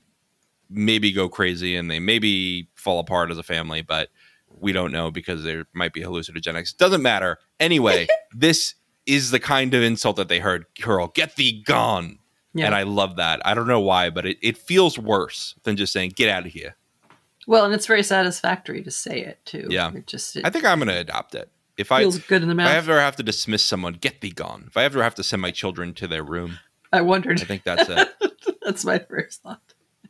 maybe go crazy and they maybe fall apart as a family, but we don't know because there might be hallucinogenics. Doesn't matter. Anyway, this is the kind of insult that they heard hurl, get thee gone. yeah. And I love that. I don't know why, but it, it feels worse than just saying, get out of here. well and it's very satisfactory to say it too Yeah. it just it I think I'm going to adopt it. If I, feels good in the mouth. If I ever have to dismiss someone, get thee gone. If I ever have to send my children to their room, I wondered I think that's it. that's my first thought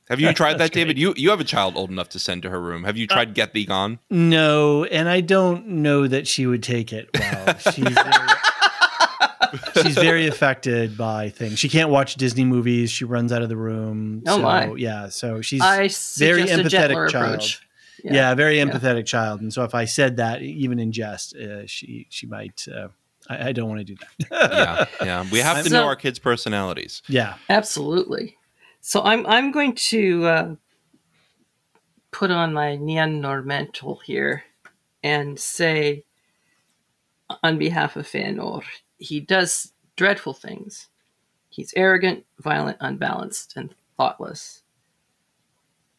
Have you tried that, That's David? You you have a child old enough to send to her room. Have you uh, tried get thee gone? No, and I don't know that she would take it well. She's very, she's very affected by things. She can't watch Disney movies. She runs out of the room. Oh, so, my. Yeah, so she's I very suggest a empathetic child. approach yeah. very empathetic child. And so if I said that, even in jest, uh, she she might. Uh, I, I don't want to do that. yeah, yeah. We have to So- know our kids' personalities. yeah. Absolutely. So I'm I'm going to uh, put on my neon normental here and say, on behalf of Feanor, he does dreadful things. He's arrogant, violent, unbalanced, and thoughtless.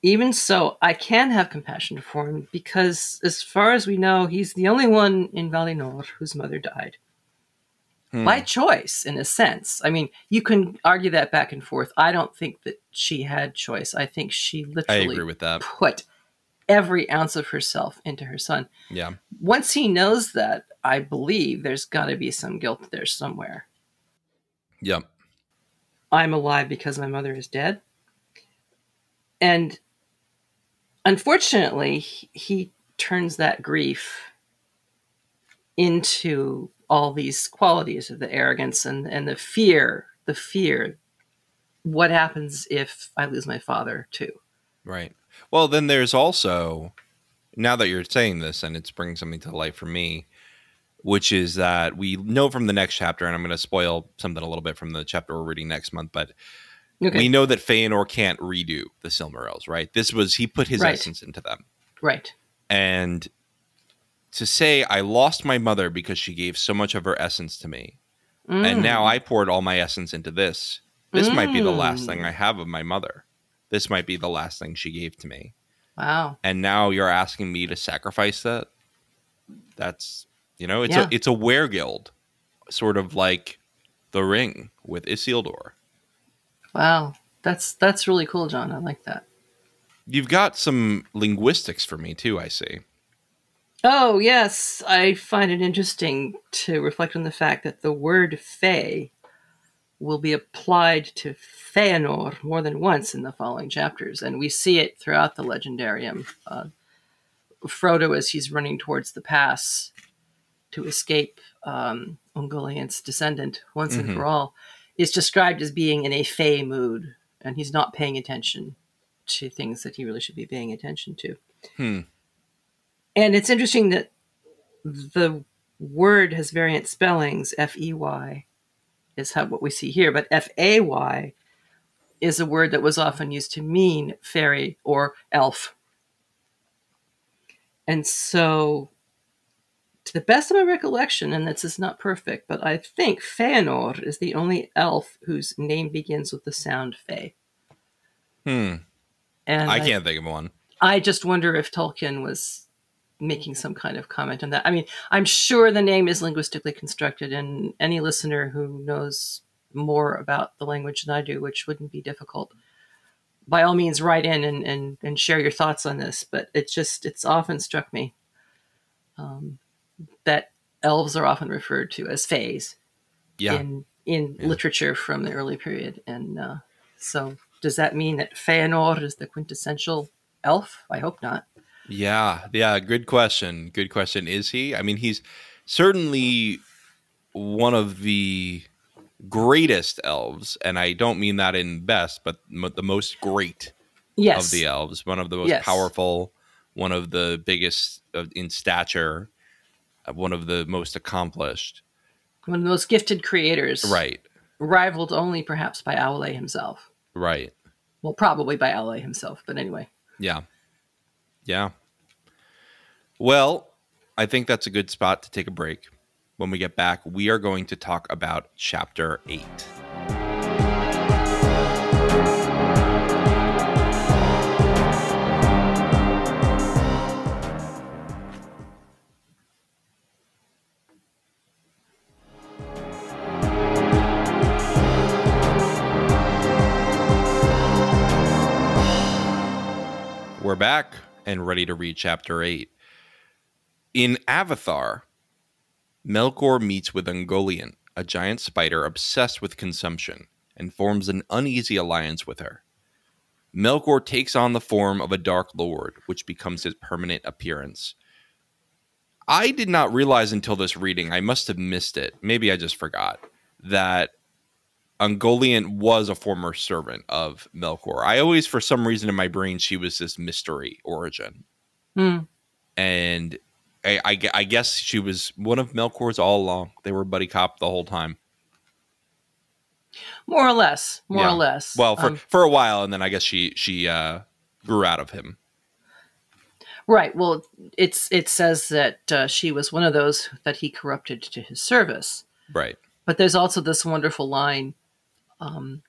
Even so, I can have compassion for him because, as far as we know, he's the only one in Valinor whose mother died Hmm. by choice in a sense i mean you can argue that back and forth i don't think that she had choice i think she I literally agree with that. put every ounce of herself into her son. Yeah, once he knows that i believe there's got to be some guilt there somewhere. Yeah, i'm alive because my mother is dead. And unfortunately he, he turns that grief into all these qualities of the arrogance and, and the fear the fear what happens if i lose my father too? Right. Well, then there's also now that you're saying this, and it's bringing something to light for me, which is that we know from the next chapter, and I'm going to spoil something a little bit from the chapter we're reading next month, but okay we know that Feanor can't redo the Silmarils, right? This was he put his Right. essence into them. right and to say I lost my mother because she gave so much of her essence to me, Mm. and now I poured all my essence into this. This might be the last Mm. thing I have of my mother. This might be the last thing she gave to me, wow and now you're asking me to sacrifice that. That's you know, it's Yeah. a it's a weregild, sort of like the ring with Isildur. wow that's that's really cool john i like that You've got some linguistics for me too. I see. Oh, yes. I find it interesting to reflect on the fact that the word Fey will be applied to Feanor more than once in the following chapters, and we see it throughout the Legendarium. Uh, Frodo, as he's running towards the pass to escape um, Ungoliant's descendant once and Mhm. for all, is described as being in a Fey mood, and he's not paying attention to things that he really should be paying attention to Hmm. and it's interesting that the word has variant spellings. F E Y is how, what we see here, but F A Y is a word that was often used to mean fairy or elf. And so, to the best of my recollection, and this is not perfect, but I think Feanor is the only elf whose name begins with the sound Fe. Hmm. And I can't think of one. I just wonder if Tolkien was making some kind of comment on that. I mean, I'm sure the name is linguistically constructed, and any listener who knows more about the language than I do, which wouldn't be difficult, by all means, write in and, and, and share your thoughts on this. But it's just, it's often struck me um, that elves are often referred to as fays Yeah. in, in Yeah. literature from the early period. And uh, so, does that mean that Feanor is the quintessential elf? I hope not. Yeah, yeah, good question. Good question. Is he? I mean, he's certainly one of the greatest elves, and I don't mean that in best, but the most great Yes. of the elves, one of the most Yes. powerful, one of the biggest of- in stature, uh, one of the most accomplished. one of the most gifted creators, Right, rivaled only perhaps by Aule himself. right. Well, probably by Aule himself, but anyway. Yeah. Yeah. Well, I think that's a good spot to take a break. When we get back, we are going to talk about chapter 8. We're back and ready to read chapter 8. In Avathar, Melkor meets with Ungoliant, a giant spider obsessed with consumption, and forms an uneasy alliance with her. Melkor takes on the form of a Dark Lord, which becomes his permanent appearance. I did not realize until this reading, I must have missed it, maybe I just forgot, that Ungoliant was a former servant of Melkor. I always, for some reason in my brain, she was this mystery origin. Hmm. And I, I, I guess she was one of Melkor's all along. They were buddy cop the whole time. More or less. More Yeah. or less. Well, for, Um, for a while, and then I guess she she uh, grew out of him. right. Well, it's it says that uh, she was one of those that he corrupted to his service. Right. But there's also this wonderful line. Um,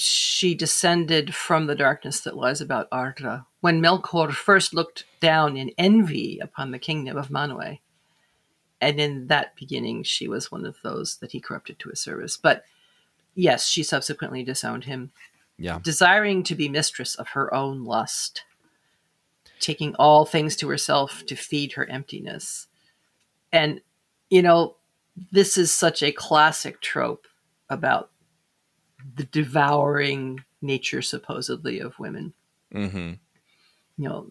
she descended from the darkness that lies about Arda. When Melkor first looked down in envy upon the kingdom of Manwë, and in that beginning, she was one of those that he corrupted to his service. But yes, she subsequently disowned him, Yeah. desiring to be mistress of her own lust, taking all things to herself to feed her emptiness. And, you know, this is such a classic trope about the devouring nature, supposedly, of women. Mm-hmm. You know,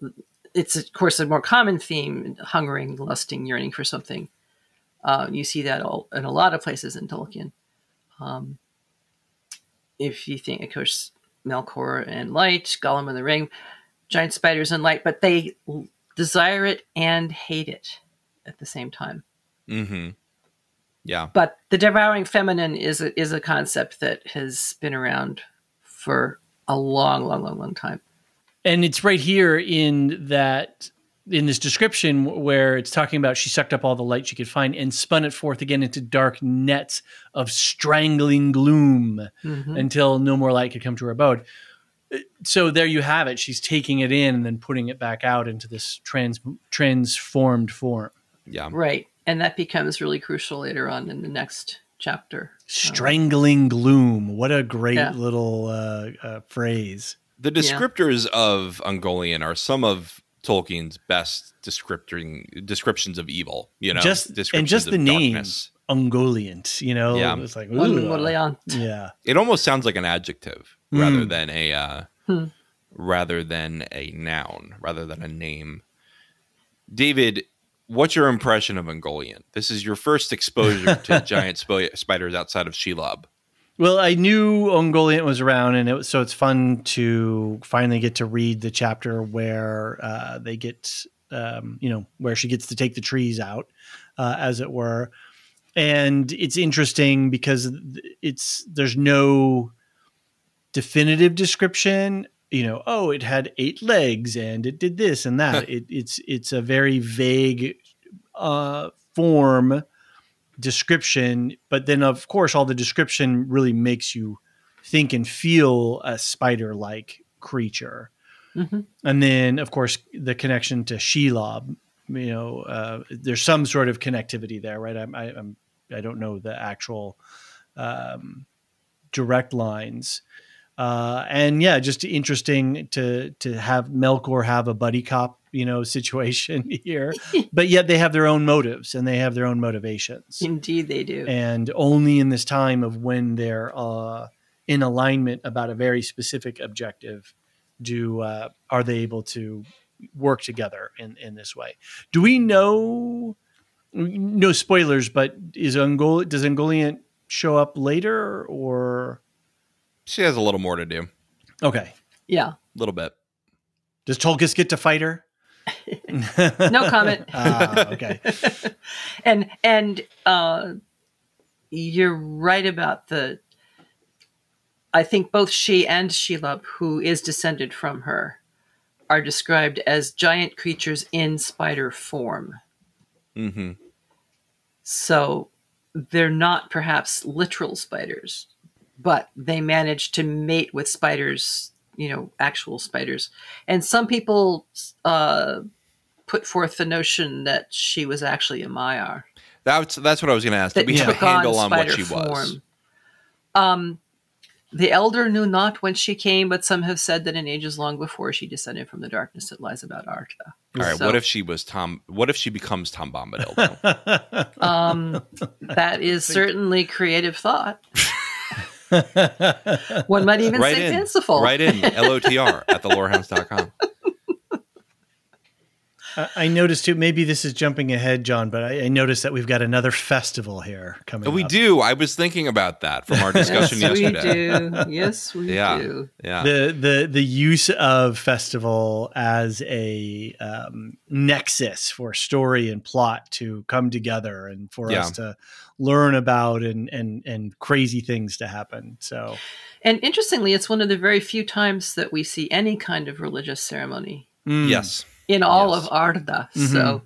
it's, of course, a more common theme hungering, lusting, yearning for something. Uh, you see that all, in a lot of places in Tolkien. Um, if you think, of course, Melkor and light, Gollum and the ring, giant spiders and light, but they desire it and hate it at the same time. Mm-hmm. Yeah. But the devouring feminine is a, is a concept that has been around for a long, long, long, long time. and it's right here in that in this description where it's talking about she sucked up all the light she could find and spun it forth again into dark nets of strangling gloom Mhm. until no more light could come to her abode. So there you have it. She's taking it in and then putting it back out into this trans transformed form. Yeah. Right. And that becomes really crucial later on in the next chapter. Strangling gloom. What a great Yeah. little uh, uh, phrase. The descriptors of Ungoliant are some of Tolkien's best descripting descriptions of evil. You know, just and just of the name darkness. Ungoliant. You know, Yeah. it's like Un- ooh, Orleans. yeah. It almost sounds like an adjective rather Mm. than a uh, Hmm. rather than a noun, rather than a name. David, what's your impression of Ungoliant? This is your first exposure to giant sp- spiders outside of Shelob. Well, I knew Ungoliant was around, and it was, so it's fun to finally get to read the chapter where uh, they get um, you know, where she gets to take the trees out, uh, as it were. And it's interesting because it's there's no definitive description. You know, oh, it had eight legs and it did this and that. it, it's it's a very vague uh, form description, but then of course all the description really makes you think and feel a spider like creature. Mm-hmm. And then, of course, the connection to Shelob. You know, uh, there's some sort of connectivity there, right? I'm, I, I'm, I don't know the actual um, direct lines. Uh, and yeah, just interesting to to have Melkor have a buddy cop, you know, situation here, but yet they have their own motives and they have their own motivations. Indeed, they do. And only in this time of when they're uh, in alignment about a very specific objective do uh, are they able to work together in in this way do we know no spoilers but is Ungol does Ungoliant show up later or she has a little more to do. Okay. Yeah. A little bit. Does Tulkas get to fight her? No comment. Ah, okay. And and uh you're right about the I think both she and Shelob, who is descended from her, are described as giant creatures in spider form. Mm-hmm. So they're not perhaps literal spiders, but they manage to mate with spiders, you know, actual spiders. And some people uh, put forth the notion that she was actually a Maiar. That's that's what I was going to ask. Did we have a handle on, on what she form. was? Um, the elder knew not whence she came, but some have said that in ages long before she descended from the darkness that lies about Arda. All right, so, what if she was Tom? What if she becomes Tom Bombadil? um, that is certainly creative thought. One might even right say in, fanciful. Right in LOTR at thelorehounds.com. I noticed too. Maybe this is jumping ahead, John, but I, I noticed that we've got another festival here coming. We up. do. I was thinking about that from our discussion yes, yesterday. We do. Yes, we yeah. do. Yeah. The the the use of festival as a um, nexus for story and plot to come together and for yeah. us to learn about and and and crazy things to happen. So. And interestingly, it's one of the very few times that we see any kind of religious ceremony. Mm. Yes in all yes. of Arda. Mm-hmm. So.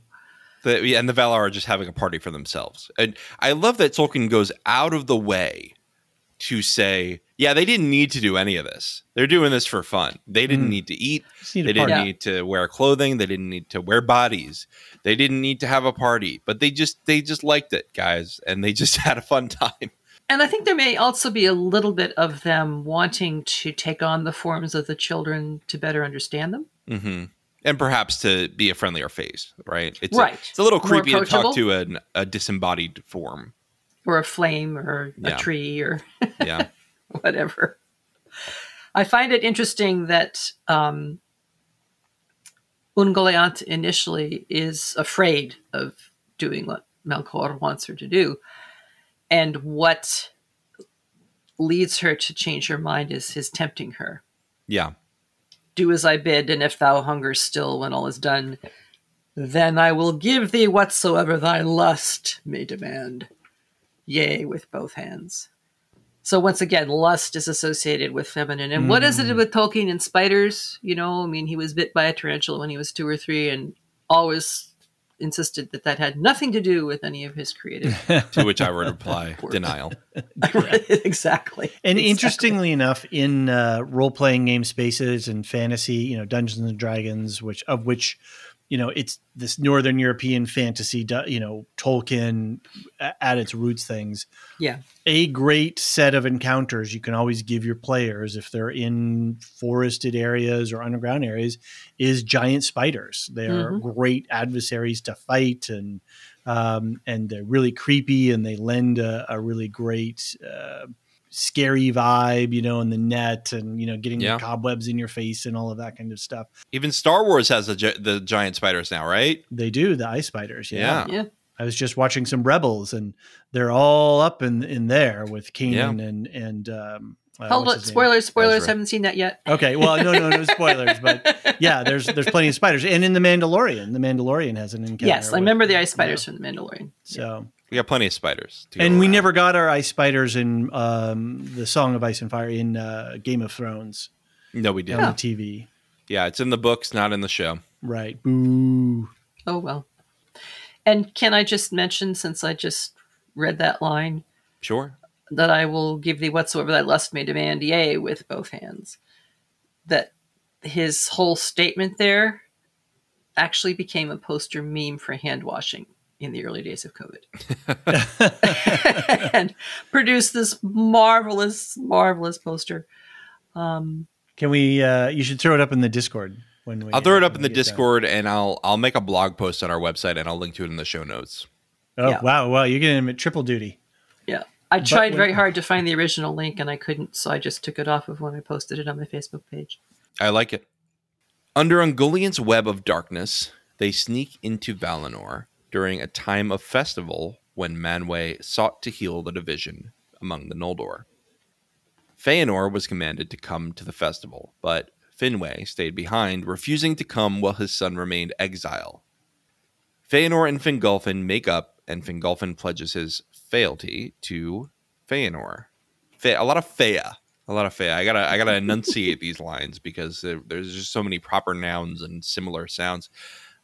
The, and the Valar are just having a party for themselves. And I love that Tolkien goes out of the way to say, yeah, they didn't need to do any of this. They're doing this for fun. They didn't mm. need to eat. Need they didn't yeah. need to wear clothing. They didn't need to wear bodies. They didn't need to have a party. But they just they just liked it, guys, and they just had a fun time. And I think there may also be a little bit of them wanting to take on the forms of the children to better understand them. Mm-hmm and perhaps to be a friendlier face, right? It's right. A, it's a little creepy to talk to an, a disembodied form, or a flame, or yeah. a tree, or yeah, whatever. I find it interesting that um, Ungoliant initially is afraid of doing what Melkor wants her to do, and what leads her to change her mind is his tempting her. Yeah do as I bid, and if thou hunger still when all is done, then I will give thee whatsoever thy lust may demand, yea, with both hands. So once again, lust is associated with feminine. And mm. what is it hmm. with Tolkien and spiders? You know, I mean, he was bit by a tarantula when he was two or three, and always insisted that that had nothing to do with any of his creative. to which I would reply, denial. exactly. And exactly. interestingly enough, in uh, role playing game spaces and fantasy, you know, Dungeons and Dragons, which of which you know it's this northern european fantasy you know tolkien at its roots things. Yeah. A great set of encounters you can always give your players if they're in forested areas or underground areas is giant spiders. They're mm-hmm. great adversaries to fight and um, and they're really creepy and they lend a, a really great uh, scary vibe, you know, in the net and, you know, getting yeah. the cobwebs in your face and all of that kind of stuff. Even Star Wars has the, the giant spiders now, right? They do, the ice spiders. Yeah. Yeah. I was just watching some Rebels and they're all up in, in there with Kanan yeah. and, and, um, uh, Hold what's it. his name? Spoilers, spoilers. Ezra. Haven't seen that yet. Okay, well, no, no, no spoilers, but yeah, there's there's plenty of spiders, and in the Mandalorian, the Mandalorian has an encounter. yes, I with- remember the ice spiders from the Mandalorian. So, We got plenty of spiders. to and we around. never got our ice spiders in um, the Song of Ice and Fire in uh, Game of Thrones No, we didn't. On the TV. Yeah, it's in the books, not in the show. Right. Boo. Oh well. And can I just mention, since I just read that line, Sure. that I will give thee whatsoever thy lust may demand, yea, with both hands. That his whole statement there actually became a poster meme for hand washing in the early days of COVID. and produced this marvelous, marvelous poster. Um, Can we? Uh, you should throw it up in the Discord when we. I'll throw it up when in the get done. Discord, and I'll I'll make a blog post on our website, and I'll link to it in the show notes. Oh Yeah. wow! Wow, you're getting him at triple duty. yeah. I tried when- very hard to find the original link and I couldn't, so I just took it off of when I posted it on my Facebook page. I like it. Under Ungoliant's web of darkness, they sneak into Valinor during a time of festival when Manwë sought to heal the division among the Noldor. Feanor was commanded to come to the festival, but Finwë stayed behind, refusing to come while his son remained exile. Feanor and Fingolfin make up, and Fingolfin pledges his fealty to Feanor. Fe- a lot of Fea. A lot of Fea. I gotta I gotta enunciate these lines because there, there's just so many proper nouns and similar sounds.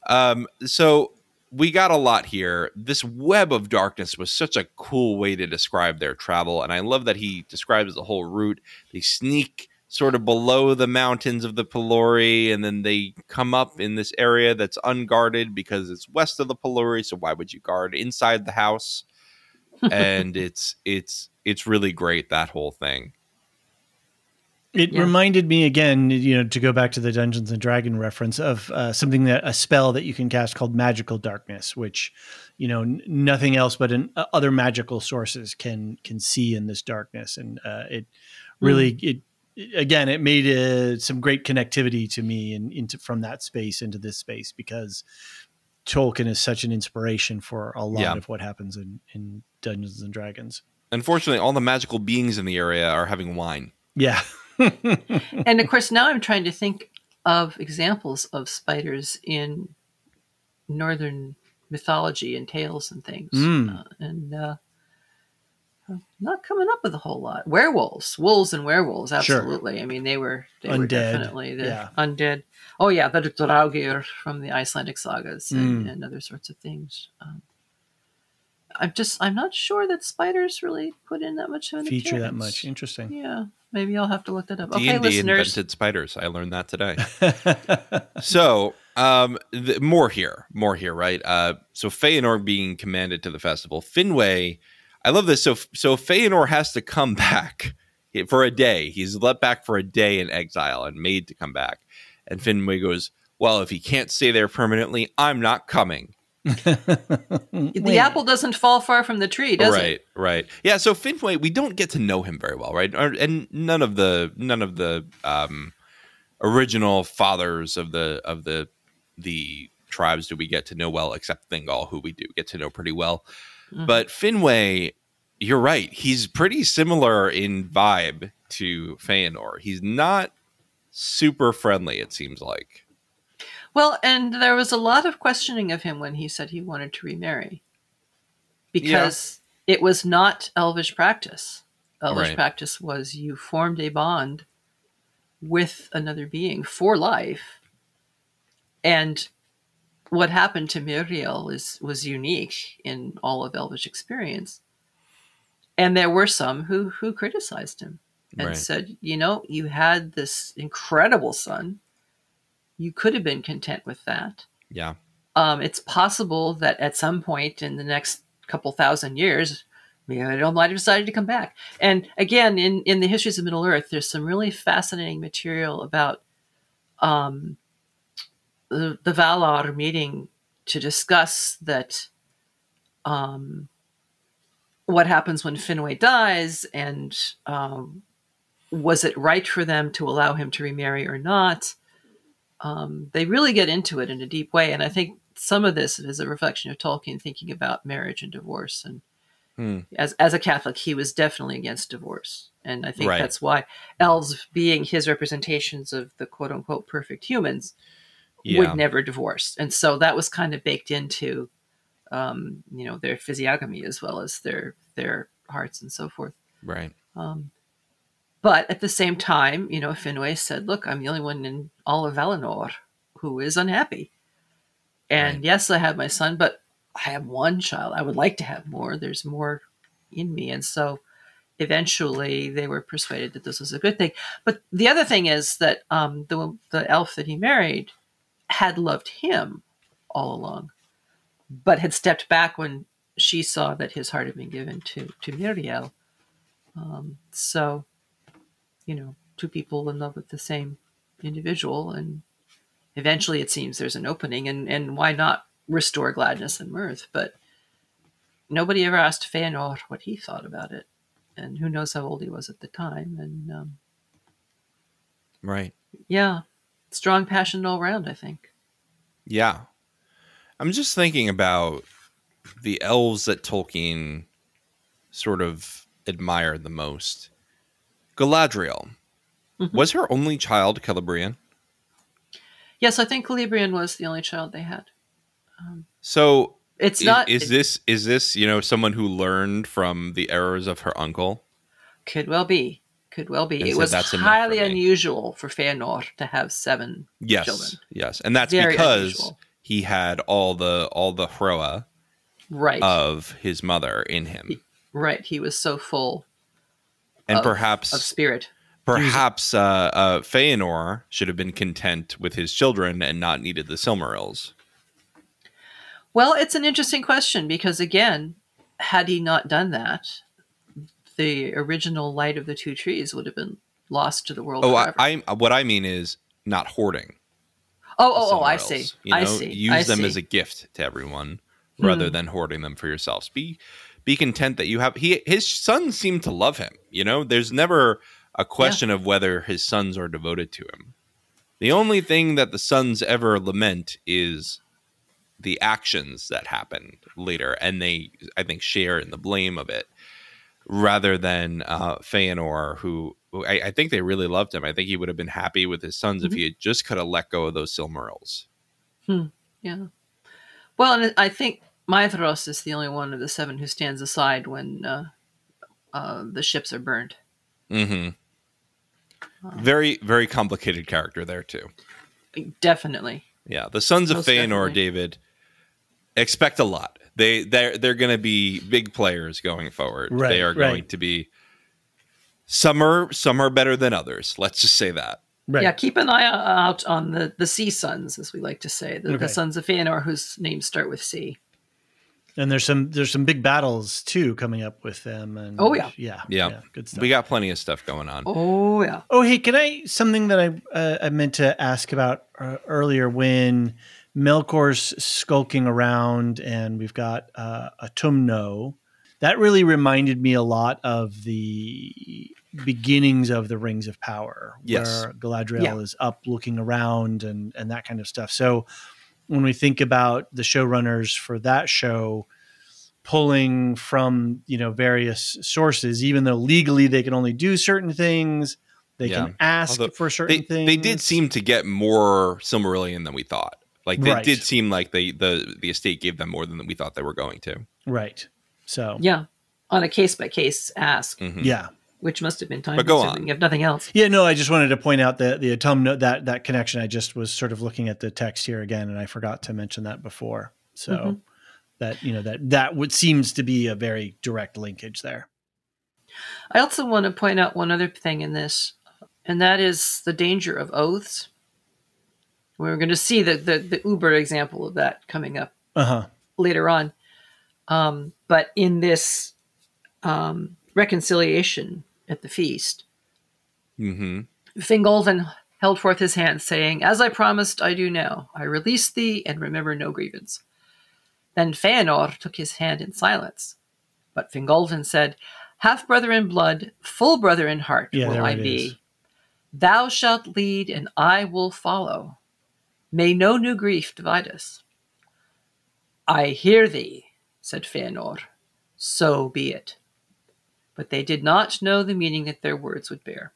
Um, so we got a lot here. This web of darkness was such a cool way to describe their travel, and I love that he describes the whole route. They sneak sort of below the mountains of the Pelori, and then they come up in this area that's unguarded because it's west of the Pelori. So why would you guard inside the house? and it's it's it's really great that whole thing. It Yeah. reminded me again, you know, to go back to the Dungeons and Dragon reference of uh, something that a spell that you can cast called Magical Darkness, which you know n- nothing else but in, uh, other magical sources can can see in this darkness, and uh, it really it again it made uh, some great connectivity to me and into from that space into this space because Tolkien is such an inspiration for a lot Yeah. of what happens in in Dungeons and Dragons. Unfortunately, all the magical beings in the area are having wine. Yeah. and of course, now I'm trying to think of examples of spiders in northern mythology and tales and things, Mm. uh, and uh, I'm not coming up with a whole lot. Werewolves, wolves, and werewolves. Sure. Absolutely. I mean, they were they were definitely the yeah. undead. Oh yeah, the Draugr from the Icelandic sagas and, Mm. and other sorts of things. Um, I'm just I'm not sure that spiders really put in that much of an Feature that much. Interesting. Yeah, maybe I'll have to look that up. D Okay, and D listeners. invented spiders. I learned that today. so um th- more here more here right uh so Feanor being commanded to the festival Finwë I love this so so Feanor has to come back for a day he's let back for a day in exile and made to come back and Finwë goes well if he can't stay there permanently I'm not coming The apple doesn't fall far from the tree, does right it? right right. yeah so Finwë, we don't get to know him very well right and none of the none of the um original fathers of the of the the tribes do we get to know well except Thingol who we do get to know pretty well Mhm. but Finwë, you're right he's pretty similar in vibe to Feanor he's not super friendly it seems like Well, and there was a lot of questioning of him when he said he wanted to remarry because it was not Elvish practice. Elvish Right. practice was you formed a bond with another being for life. And what happened to Miriel is was unique in all of Elvish experience. And there were some who who criticized him and Right. said, you know, you had this incredible son. You could have been content with that. yeah Um, it's possible that at some point in the next couple thousand years, Miriel might have decided to come back. And again, in, in the histories of Middle Earth, there's some really fascinating material about um, the, the Valar meeting to discuss that um, what happens when Finwë dies and um, was it right for them to allow him to remarry or not? Um, they really get into it in a deep way, and I think some of this is a reflection of Tolkien thinking about marriage and divorce and Hmm. As as a Catholic, he was definitely against divorce, and I think Right. that's why elves, being his representations of the quote unquote perfect humans, Yeah. would never divorce, and so that was kind of baked into, um, you know, their physiognomy as well as their their hearts and so forth. Right. Um, but at the same time, you know, Finwë said, "Look, I'm the only one in all of Valinor who is unhappy, and Right. yes, I have my son, but I have one child. I would like to have more. There's more in me, and so." Eventually, they were persuaded that this was a good thing. But the other thing is that um, the the elf that he married had loved him all along, but had stepped back when she saw that his heart had been given to to Miriel. Um, so, you know, two people in love with the same individual, and eventually it seems there's an opening, and, and why not restore gladness and mirth? But nobody ever asked Feanor what he thought about it, and who knows how old he was at the time. And um, Right. yeah, strong passion all round, I think. Yeah. I'm just thinking about the elves that Tolkien sort of admired the most. Galadriel. Mhm. Was her only child Celebrian? Yes, I think Celebrian was the only child they had. So It's is, not. is it this is this, you know, someone who learned from the errors of her uncle? could well be. Could well be. And it said, was "That's highly for unusual for Feanor to have seven Yes. children. Yes. And that's Very because unusual. he had all the all the hroa Right. of his mother in him. right. He was so full And of- perhaps of spirit. Perhaps uh, uh, Feanor should have been content with his children and not needed the Silmarils. Well, it's an interesting question because, again, had he not done that, the original light of the two trees would have been lost to the world Oh, I. I what I mean is not hoarding. oh, oh, oh, I see. You know, I see. use I them see. as a gift to everyone rather Hmm. than hoarding them for yourselves. Be be content that you have. He his sons seem to love him. You know, there's never a question of whether his sons are devoted to him. The only thing that the sons ever lament is the actions that happened later, and they, I think, share in the blame of it, rather than uh, Feanor, who, who I, I think they really loved him. I think he would have been happy with his sons if Mhm. he had just could have let go of those Silmarils. Hmm. Yeah. Well, and I think Maedhros is the only one of the seven who stands aside when uh, uh, the ships are burned. hmm Very, very complicated character there too. Definitely. Yeah, the sons of Most Feanor, definitely. David, expect a lot. They they're they're going to be big players going forward. Right, they are right. going to be. Some are some are better than others. Let's just say that. Right. Yeah, keep an eye out on the, the sea sons, as we like to say, the, Okay. the sons of Feanor whose names start with C. And there's some there's some big battles too coming up with them. And Oh, yeah. yeah, Yeah. good stuff. We got plenty of stuff going on. Oh, yeah. Oh, hey, can I something that I uh, I meant to ask about uh, earlier when Melkor's skulking around and we've got uh, a Tumno. That really reminded me a lot of the beginnings of the Rings of Power, Yes. where Galadriel Yeah. is up looking around and and that kind of stuff. So when we think about the showrunners for that show pulling from you know various sources even though legally they can only do certain things they Yeah. can ask Although for certain They, things they did seem to get more Silmarillion than we thought. Like they Right. did seem like they the the estate gave them more than we thought they were going to. right so Yeah. On a case by case ask, Mhm. yeah which must have been time But go consuming, on. if nothing else. yeah no i just wanted to point out that the autumn that that connection i just was sort of looking at the text here again and i forgot to mention that before so Mhm. that you know that that would seems to be a very direct linkage there I also want to point out one other thing in this, and that is the danger of oaths. We're going to see the, the, the Uber example of that coming up uh-huh later on. Um, but in this um, reconciliation at the feast, hmm Fingolfin held forth his hand, saying, As I promised, I do now. I release thee and remember no grievance. Then Feanor took his hand in silence. But Fingolfin said, Half brother in blood, full brother in heart Yeah, will I be. is. Thou shalt lead, and I will follow. May no new grief divide us. I hear thee, said Feanor. so be it. But they did not know the meaning that their words would bear.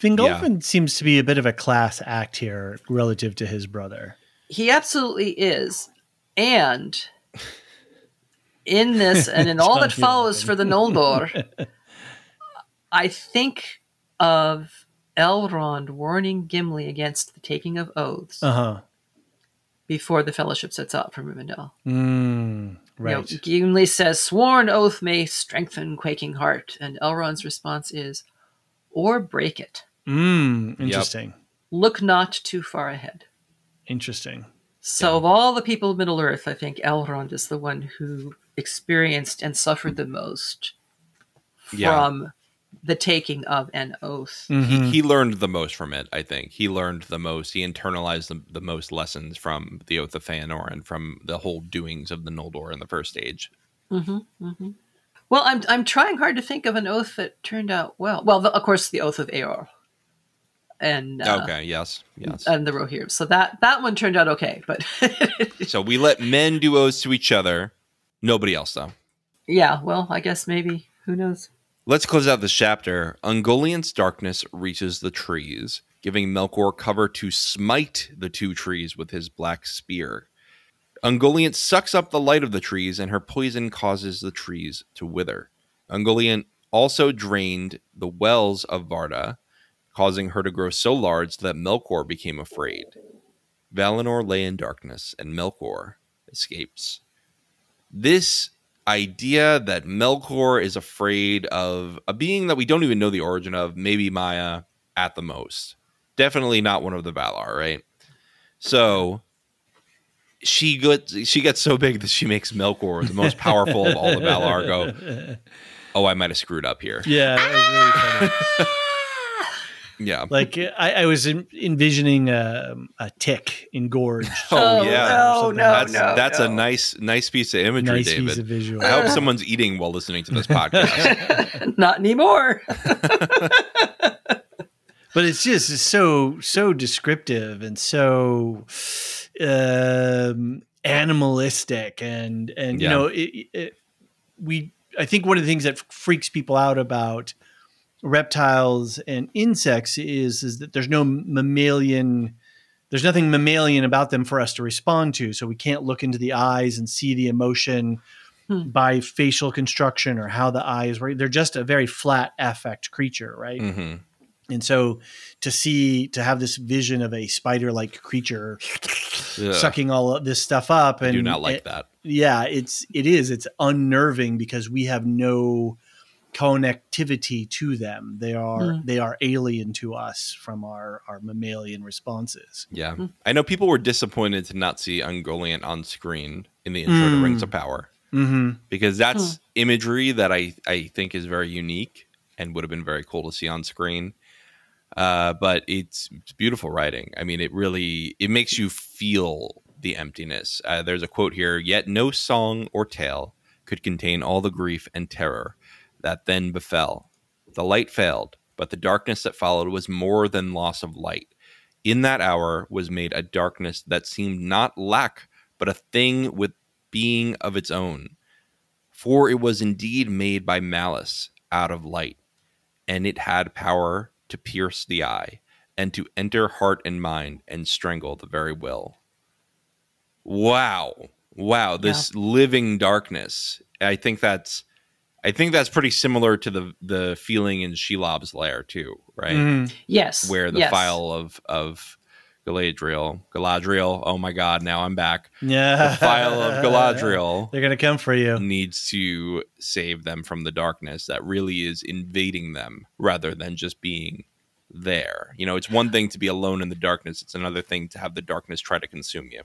Fingolfin seems to be a bit of a class act here relative to his brother. He absolutely is. And in this and in all that follows for the Noldor, I think of Elrond warning Gimli against the taking of oaths Uh huh. before the fellowship sets out from Rivendell. Mm, You know. Gimli says, "Sworn oath may strengthen quaking heart," and Elrond's response is, "Or break it. Mm, interesting. Look not too far ahead." Interesting. So, of all the people of Middle Earth, I think Elrond is the one who experienced and suffered the most Yeah. from the taking of an oath. he, Mhm. he learned the most from it i think he learned the most he internalized the, the most lessons from the oath of Feanor and from the whole doings of the noldor in the first stage hmm hmm Well, I'm I'm trying hard to think of an oath that turned out well. Well, the, of course, the oath of Eorl, and uh, okay yes yes and the Rohirrim. So that that one turned out okay, but so we let men do oaths to each other nobody else though yeah. Well, I guess maybe who knows. Let's close out this chapter. Ungoliant's darkness reaches the trees, giving Melkor cover to smite the two trees with his black spear. Ungoliant sucks up the light of the trees, and her poison causes the trees to wither. Ungoliant also drained the wells of Varda, causing her to grow so large that Melkor became afraid. Valinor lay in darkness, and Melkor escapes. This idea that Melkor is afraid of a being that we don't even know the origin of, maybe Maia at the most. Definitely not one of the Valar, right? So she gets she gets so big that she makes Melkor the most powerful of all the Valar go, oh, I might have screwed up here. Yeah, that was really funny. Yeah. like I, I was en- envisioning um, a tick engorged. Oh, Oh, yeah. no, no, that's no, that's a nice nice piece of imagery, nice David. piece of visual. I hope someone's eating while listening to this podcast. Not anymore. but it's just it's so so descriptive and so um animalistic and and you know it, it, we i think one of the things that freaks people out about reptiles and insects is is that there's no mammalian there's nothing mammalian about them for us to respond to. So we can't look into the eyes and see the emotion Hmm. by facial construction or how the eyes work they're just a very flat affect creature right? Hmm and so to see to have this vision of a spider-like creature sucking all of this stuff up I and do not like it- that. yeah it's it is. It's unnerving because we have no connectivity to them they are Mm. they are alien to us from our our mammalian responses Yeah. Hmm. I know people were disappointed to not see Ungoliant on screen in the intro to Mm. Rings of Power mm-hmm. because that's imagery that I, I think is very unique and would have been very cool to see on screen. Uh, but it's, it's beautiful writing. I mean, it really it makes you feel the emptiness. Uh, there's a quote here: "Yet no song or tale could contain all the grief and terror that then befell. The light failed, but the darkness that followed was more than loss of light. In that hour was made a darkness that seemed not lack, but a thing with being of its own. For it was indeed made by malice out of light, and it had power to pierce the eye, and to enter heart and mind, and strangle the very will. Wow. Wow. This living darkness. I think that's I think that's pretty similar to the the feeling in Shelob's lair too, right? Mhm. yes. Where the yes. phial of of Galadriel, Galadriel, oh my god, now I'm back. yeah The phial of Galadriel they're gonna come for you needs to save them from the darkness that really is invading them rather than just being there. You know, it's one thing to be alone in the darkness, it's another thing to have the darkness try to consume you.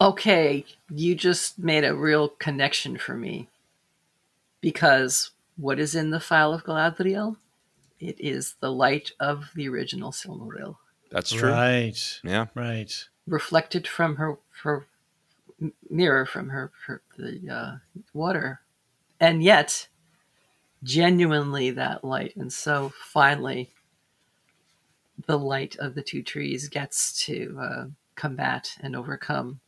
Okay, you just made a real connection for me. Because what is in the phial of Galadriel? It is the light of the original Silmaril, That's true. right Yeah. right reflected from her her mirror from her, her the uh, water, and yet genuinely that light. And so finally, the light of the two trees gets to uh, combat and overcome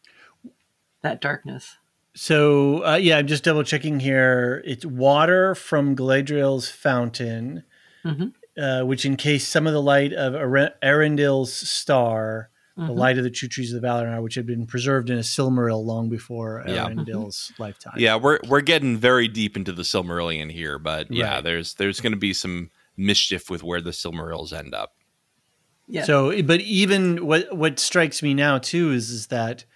that darkness. So uh, yeah, I'm just double checking here. It's water from Galadriel's fountain, Mhm. uh, which encased some of the light of Aren- Eärendil's star, the Mhm. light of the two trees of the Valinor, which had been preserved in a Silmaril long before Yeah. Eärendil's lifetime. Yeah, we're we're getting very deep into the Silmarillion here, but yeah, Right. there's there's going to be some mischief with where the Silmarils end up. Yeah. So, but even what what strikes me now too is is that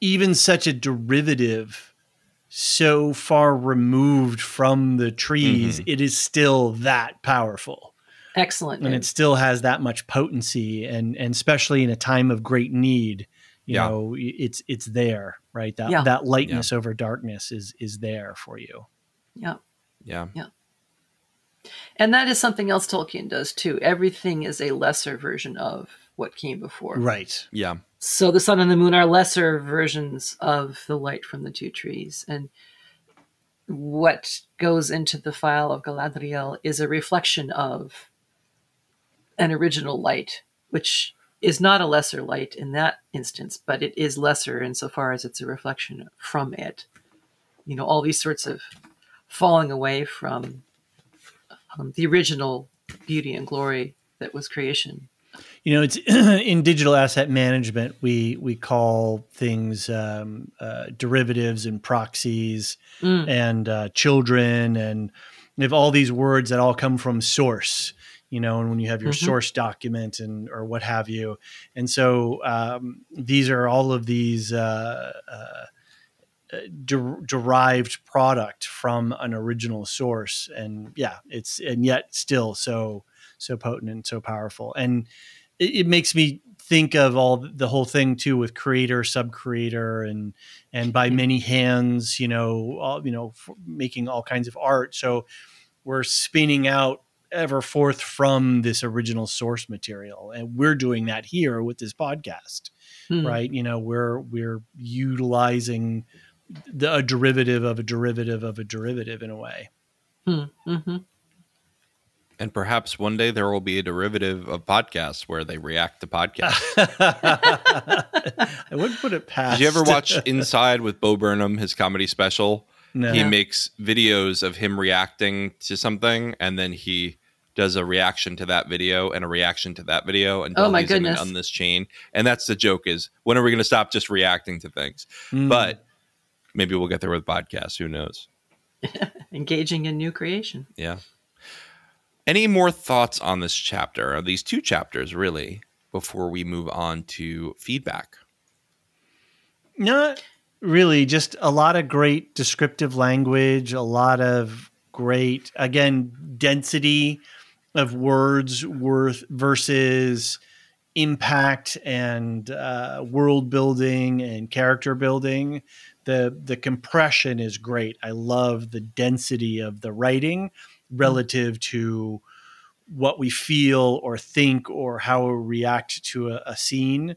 even such a derivative, so far removed from the trees, mm-hmm. it is still that powerful, Excellent. and it still has that much potency, and and especially in a time of great need, you Yeah. know, it's it's there, right? That Yeah. that lightness over darkness is is there for you. Yeah. Yeah. Yeah, And that is something else Tolkien does too. Everything is a lesser version of what came before. Right. yeah, So the sun and the moon are lesser versions of the light from the two trees. And what goes into the phial of Galadriel is a reflection of an original light, which is not a lesser light in that instance, but it is lesser insofar as it's a reflection from it. You know, all these sorts of falling away from um, the original beauty and glory that was creation. You know, it's in digital asset management. We we call things um, uh, derivatives and proxies Mm. and uh, children, and we have all these words that all come from source. You know, and when you have your Mhm. source document and or what have you, and so um, these are all of these uh, uh, de- derived product from an original source, and yeah, it's and yet still so so potent and so powerful, and it, it makes me think of all the whole thing too with creator sub creator and and by many hands you know all, you know making all kinds of art. So we're spinning out ever forth from this original source material and we're doing that here with this podcast Hmm. right? You know we're we're utilizing the, a derivative of a derivative of a derivative in a way. Hmm. And perhaps one day there will be a derivative of podcasts where they react to podcasts. i wouldn't put it past Did you ever watch Inside with Bo Burnham, his comedy special? no. He makes videos of him reacting to something, and then he does a reaction to that video and a reaction to that video and Oh, my goodness. on this chain. And that's the joke: is when are we going to stop just reacting to things? Mm. But maybe we'll get there with podcasts. Who knows? Engaging in new creation. Yeah. Any more thoughts on this chapter, or these two chapters, really, before we move on to feedback? Not really, just a lot of great descriptive language, a lot of great, again, density of words worth versus impact and uh, world building and character building. The the compression is great. I love the density of the writing relative to what we feel or think or how we react to a, a scene.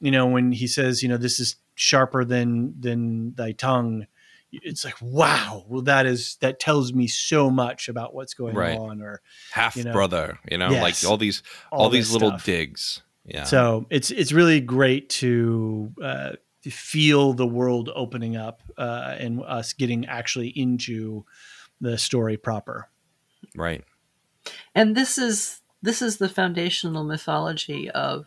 You know, when he says, you know, this is sharper than than thy tongue, it's like, wow, well, that is that tells me so much about what's going Right. on, or Half You know, brother, you know, yes. like all these all, this these little stuff. digs. Yeah. So it's it's really great to uh, feel the world opening up uh, and us getting actually into the story proper. Right. And this is this is the foundational mythology of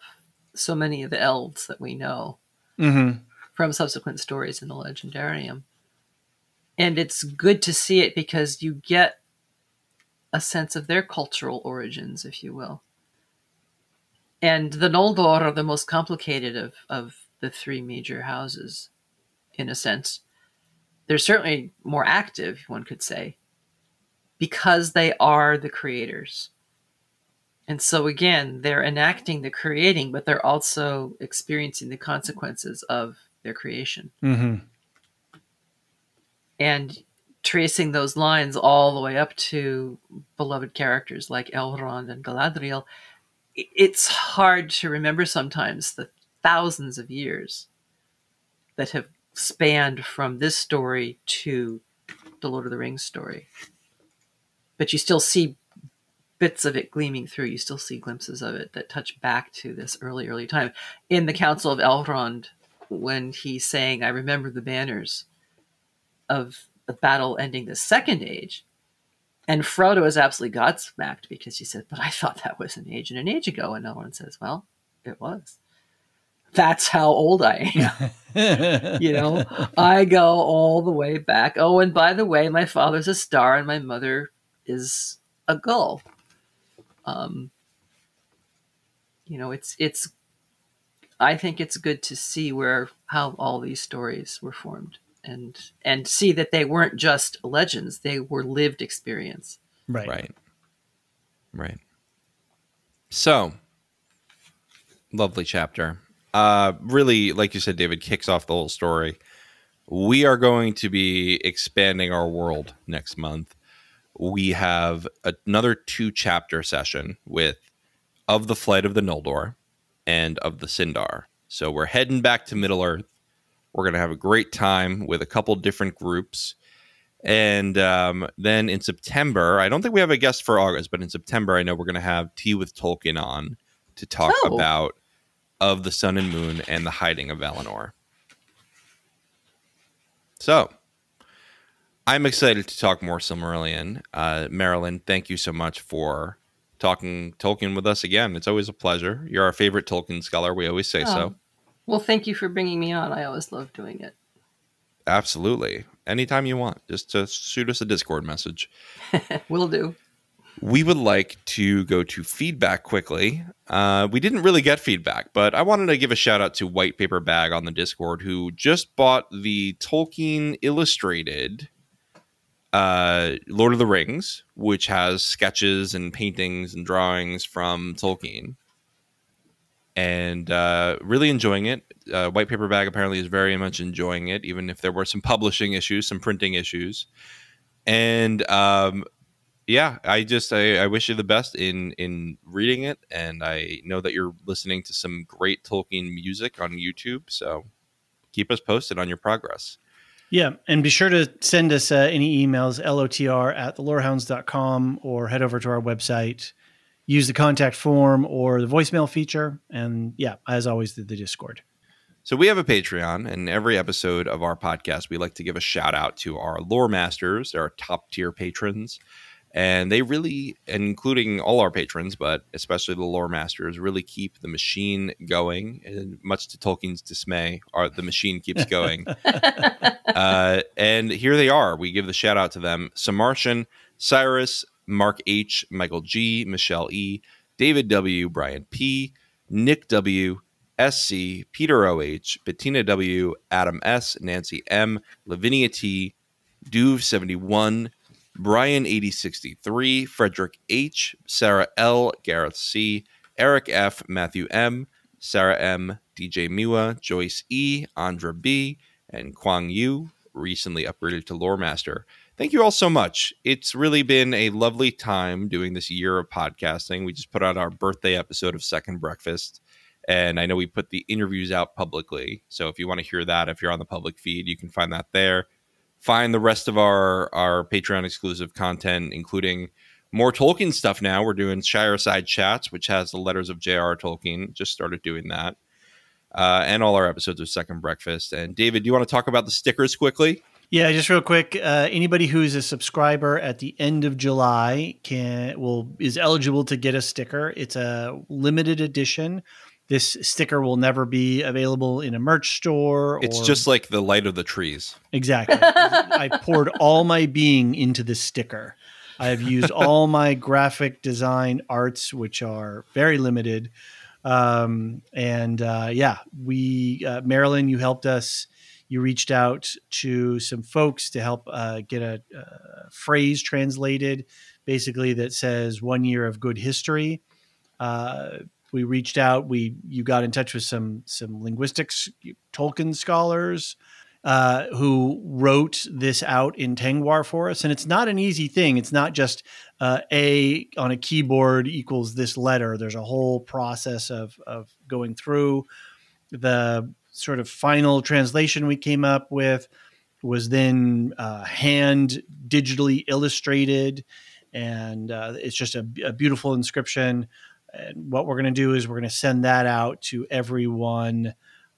so many of the elves that we know Mm-hmm. from subsequent stories in the legendarium. And it's good to see it because you get a sense of their cultural origins, if you will. And the Noldor are the most complicated of, of the three major houses, in a sense. They're certainly more active, one could say, because they are the creators. And so, again, they're enacting the creating, but they're also experiencing the consequences of their creation Mm-hmm. and tracing those lines all the way up to beloved characters like Elrond and Galadriel, it's hard to remember sometimes the thousands of years that have spanned from this story to the Lord of the Rings story. But you still see bits of it gleaming through. You still see glimpses of it that touch back to this early, early time. In the Council of Elrond, when he's saying, I remember the banners of the battle ending the second age. And Frodo is absolutely godsmacked because he said, But I thought that was an age and an age ago. And Elrond says, Well, it was. That's how old I am. you know, I go all the way back. Oh, and by the way, my father's a star and my mother is a gull. Um, you know, it's it's. I think it's good to see where how all these stories were formed and and see that they weren't just legends; they were lived experience. Right. Right. Right. So, lovely chapter. Uh, really, like you said, David kicks off the whole story. We are going to be expanding our world next month. We have another two chapter session with of the flight of the Noldor and of the Sindar. So we're heading back to Middle Earth. We're going to have a great time with a couple different groups. And um, then in September, I don't think we have a guest for August, but in September, I know we're going to have Tea with Tolkien on to talk Oh. about of the Sun and Moon and the Hiding of Valinor. So, I'm excited to talk more Silmarillion. Uh, Marilyn, thank you so much for talking Tolkien with us again. It's always a pleasure. You're our favorite Tolkien scholar. We always say so. Oh. Well, thank you for bringing me on. I always love doing it. Absolutely. Anytime you want, just to shoot us a Discord message. Will do. We would like to go to feedback quickly. Uh, we didn't really get feedback, but I wanted to give a shout out to White Paper Bag on the Discord who just bought the Tolkien Illustrated uh, Lord of the Rings, which has sketches and paintings and drawings from Tolkien. And uh, really enjoying it. Uh, White Paper Bag apparently is very much enjoying it, even if there were some publishing issues, some printing issues. And um, yeah, I just I, I wish you the best in in reading it, and I know that you're listening to some great Tolkien music on YouTube. So keep us posted on your progress. Yeah, and be sure to send us uh, any emails, lotr at thelorehounds.com, or head over to our website, use the contact form or the voicemail feature. And yeah, as always, the, the Discord. So we have a Patreon, and every episode of our podcast, we like to give a shout out to our lore masters, our top tier patrons. And they really, including all our patrons, but especially the lore masters, really keep the machine going. And much to Tolkien's dismay, our, the machine keeps going. uh, and here they are. We give the shout out to them Samartian, Cyrus, Mark H, Michael G, Michelle E, David W, Brian P, Nick W, SC, Peter OH, Bettina W, Adam S, Nancy M, Lavinia T, Duve 71, Brian 8063, Frederick H, Sarah L, Gareth C, Eric F, Matthew M, Sarah M, DJ Miwa, Joyce E, Andra B, and Kwang Yu, recently upgraded to Lore Master. Thank you all so much. It's really been a lovely time doing this year of podcasting. We just put out our birthday episode of Second Breakfast. And I know we put the interviews out publicly. So if you want to hear that, if you're on the public feed, you can find that there. Find the rest of our, our Patreon exclusive content, including more Tolkien stuff now. We're doing Shire Side Chats, which has the letters of J.R. Tolkien. Just started doing that. Uh, and all our episodes of Second Breakfast. And David, do you want to talk about the stickers quickly? Yeah, just real quick. Uh, anybody who's a subscriber at the end of July can will is eligible to get a sticker. It's a limited edition. This sticker will never be available in a merch store. It's or- just like the light of the trees. exactly. I poured all my being into this sticker. I have used all my graphic design arts, which are very limited. Um, and uh, yeah, we uh, Marilyn, you helped us. You reached out to some folks to help uh, get a, uh phrase translated, basically that says "one year of good history." Uh, we reached out. We you got in touch with some some linguistics Tolkien scholars uh, who wrote this out in Tengwar for us, and it's not an easy thing. It's not just uh, a on a keyboard equals this letter. There's a whole process of of going through the sort of final translation we came up with was then uh, hand digitally illustrated and uh, it's just a, a beautiful inscription and what we're going to do is we're going to send that out to everyone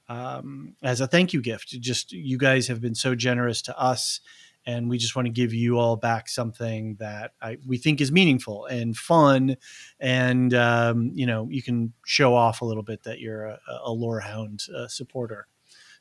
um, as a thank you gift. Just you guys have been so generous to us, and we just want to give you all back something that I, we think is meaningful and fun, and um, you know you can show off a little bit that you're a, a Lorehound uh, supporter.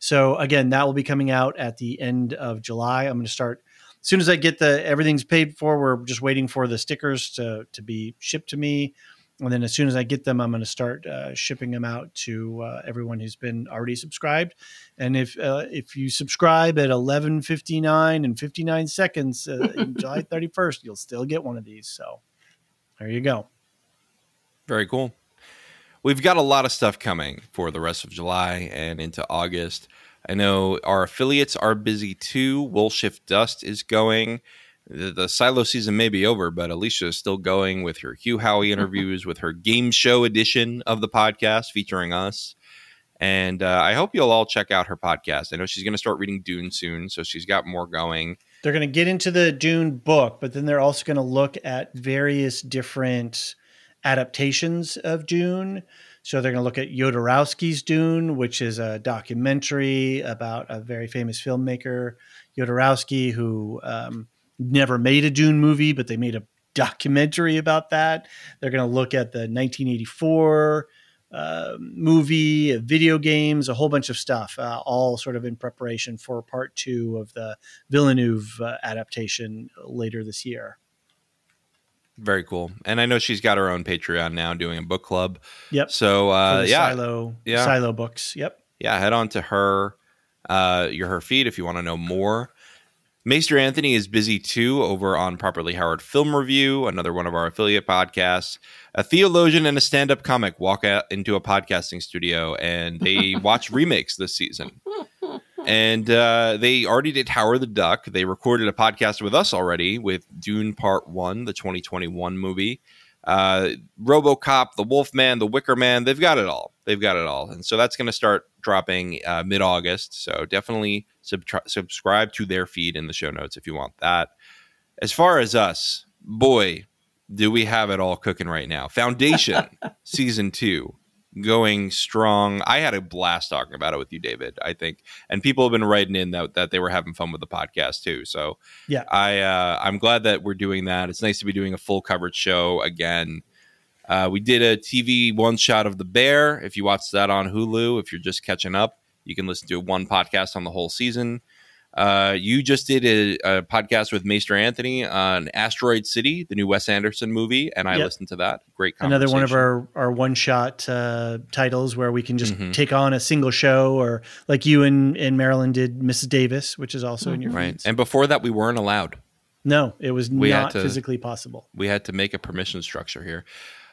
So again, that will be coming out at the end of July. I'm going to start as soon as I get the everything's paid for. We're just waiting for the stickers to to be shipped to me and then as soon as I get them, I'm going to start uh, shipping them out to uh, everyone who's been already subscribed. And if uh, if you subscribe at 11:59 and 59 seconds, uh, July 31st, you'll still get one of these. So there you go. Very cool. We've got a lot of stuff coming for the rest of July and into August. I know our affiliates are busy too. Wool Shift Dust is going the, the silo season may be over, but Elysia is still going with her Hugh Howey interviews, with her game show edition of the podcast featuring us. And uh, I hope you'll all check out her podcast. I know she's going to start reading Dune soon, so she's got more going. They're going to get into the Dune book, but then they're also going to look at various different adaptations of Dune. So they're going to look at Jodorowsky's Dune, which is a documentary about a very famous filmmaker, Jodorowsky, who um, never made a Dune movie, but they made a documentary about that. They're going to look at the 1984 uh, movie, video games, a whole bunch of stuff, uh, all sort of in preparation for part two of the Villeneuve uh, adaptation later this year. Very cool. And I know she's got her own Patreon now doing a book club. Yep. So, uh, yeah. Silo, yeah. Silo books. Yep. Yeah. Head on to her, uh, your, her feed if you want to know more. Maester Anthony is busy too over on Properly Howard Film Review, another one of our affiliate podcasts. A theologian and a stand up comic walk out into a podcasting studio and they watch remakes this season. And uh, they already did Howard the Duck. They recorded a podcast with us already with Dune Part 1, the 2021 movie. Uh, Robocop, The Wolfman, The Wicker Man, they've got it all. They've got it all. And so that's going to start dropping uh, mid August. So definitely sub- subscribe to their feed in the show notes if you want that. As far as us, boy, do we have it all cooking right now. Foundation season two going strong. I had a blast talking about it with you, David. I think, and people have been writing in that that they were having fun with the podcast too. So yeah, I uh, I'm glad that we're doing that. It's nice to be doing a full coverage show again. Uh, we did a TV one shot of the bear. If you watch that on Hulu, if you're just catching up, you can listen to one podcast on the whole season. Uh, you just did a, a, podcast with Maester Anthony on Asteroid City, the new Wes Anderson movie, and I yep. listened to that. Great, another one of our our one shot uh, titles where we can just mm-hmm. take on a single show, or like you and and Marilyn did Mrs. Davis, which is also mm-hmm. in your right. Feeds. And before that, we weren't allowed. No, it was we not to, physically possible. We had to make a permission structure here,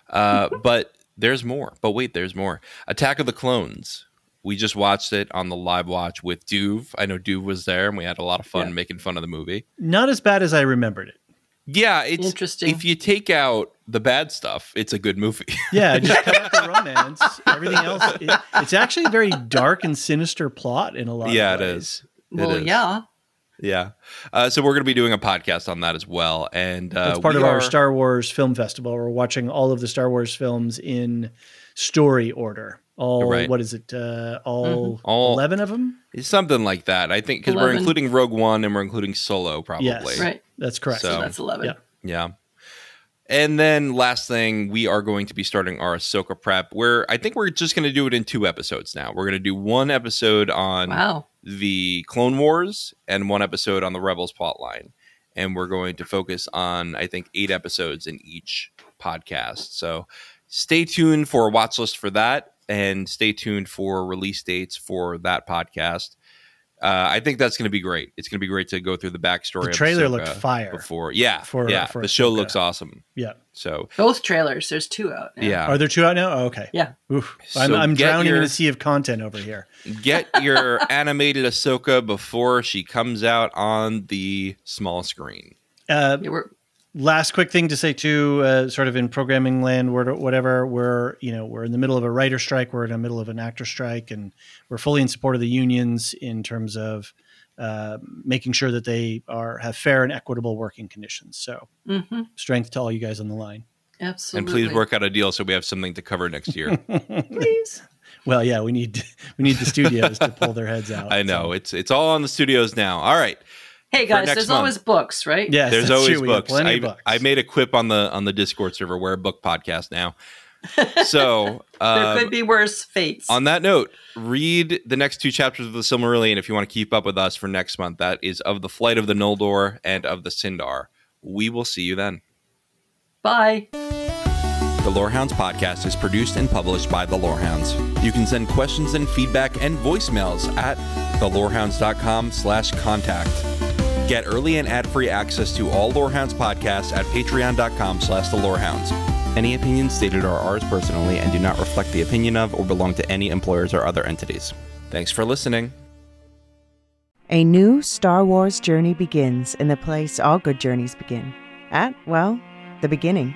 uh, but there's more. But wait, there's more. Attack of the Clones we just watched it on the live watch with Duve. I know Duve was there, and we had a lot of fun yeah. making fun of the movie. Not as bad as I remembered it. Yeah, it's interesting. If you take out the bad stuff, it's a good movie. yeah, just cut out the romance. Everything else, it, it's actually a very dark and sinister plot in a lot. Of movies. Yeah, it is. It well, is. yeah. Yeah. Uh, so we're going to be doing a podcast on that as well. And uh, it's part of are... our Star Wars film festival. We're watching all of the Star Wars films in story order all right. what is it uh, all, mm-hmm. all 11 of them something like that i think because we're including rogue one and we're including solo probably yes, right that's correct so, so that's 11 yeah yeah and then last thing we are going to be starting our ahsoka prep where i think we're just going to do it in two episodes now we're going to do one episode on wow. the clone wars and one episode on the rebels plotline and we're going to focus on i think eight episodes in each podcast so stay tuned for a watch list for that and stay tuned for release dates for that podcast. Uh, I think that's going to be great. It's going to be great to go through the backstory. The trailer looked fire before. Yeah, for, yeah. For the show looks awesome. Yeah. So both trailers. There's two out. Now. Yeah. Are there two out now? Oh, okay. Yeah. Oof. So I'm, I'm drowning your, in a sea of content over here. Get your animated Ahsoka before she comes out on the small screen. Uh, yeah, we're last quick thing to say too, uh, sort of in programming land, whatever, we're you know we're in the middle of a writer strike, we're in the middle of an actor strike, and we're fully in support of the unions in terms of uh, making sure that they are have fair and equitable working conditions. So, mm-hmm. strength to all you guys on the line. Absolutely. And please work out a deal so we have something to cover next year. please. Well, yeah, we need we need the studios to pull their heads out. I know so. it's it's all on the studios now. All right. Hey guys, there's month. always books, right? Yes, There's always true. Books. Plenty I, of books. I made a quip on the on the Discord server. We're a book podcast now. So There um, could be worse fates. on that note, read the next two chapters of the Silmarillion if you want to keep up with us for next month. That is of the flight of the Noldor and of the Sindar. We will see you then. Bye. The Lorehounds podcast is produced and published by The Lorehounds. You can send questions and feedback and voicemails at thelorehounds.com slash contact. Get early and ad-free access to all Lorehounds podcasts at patreon.com slash the Lorehounds. Any opinions stated are ours personally and do not reflect the opinion of or belong to any employers or other entities. Thanks for listening. A new Star Wars journey begins in the place all good journeys begin. At, well, the beginning.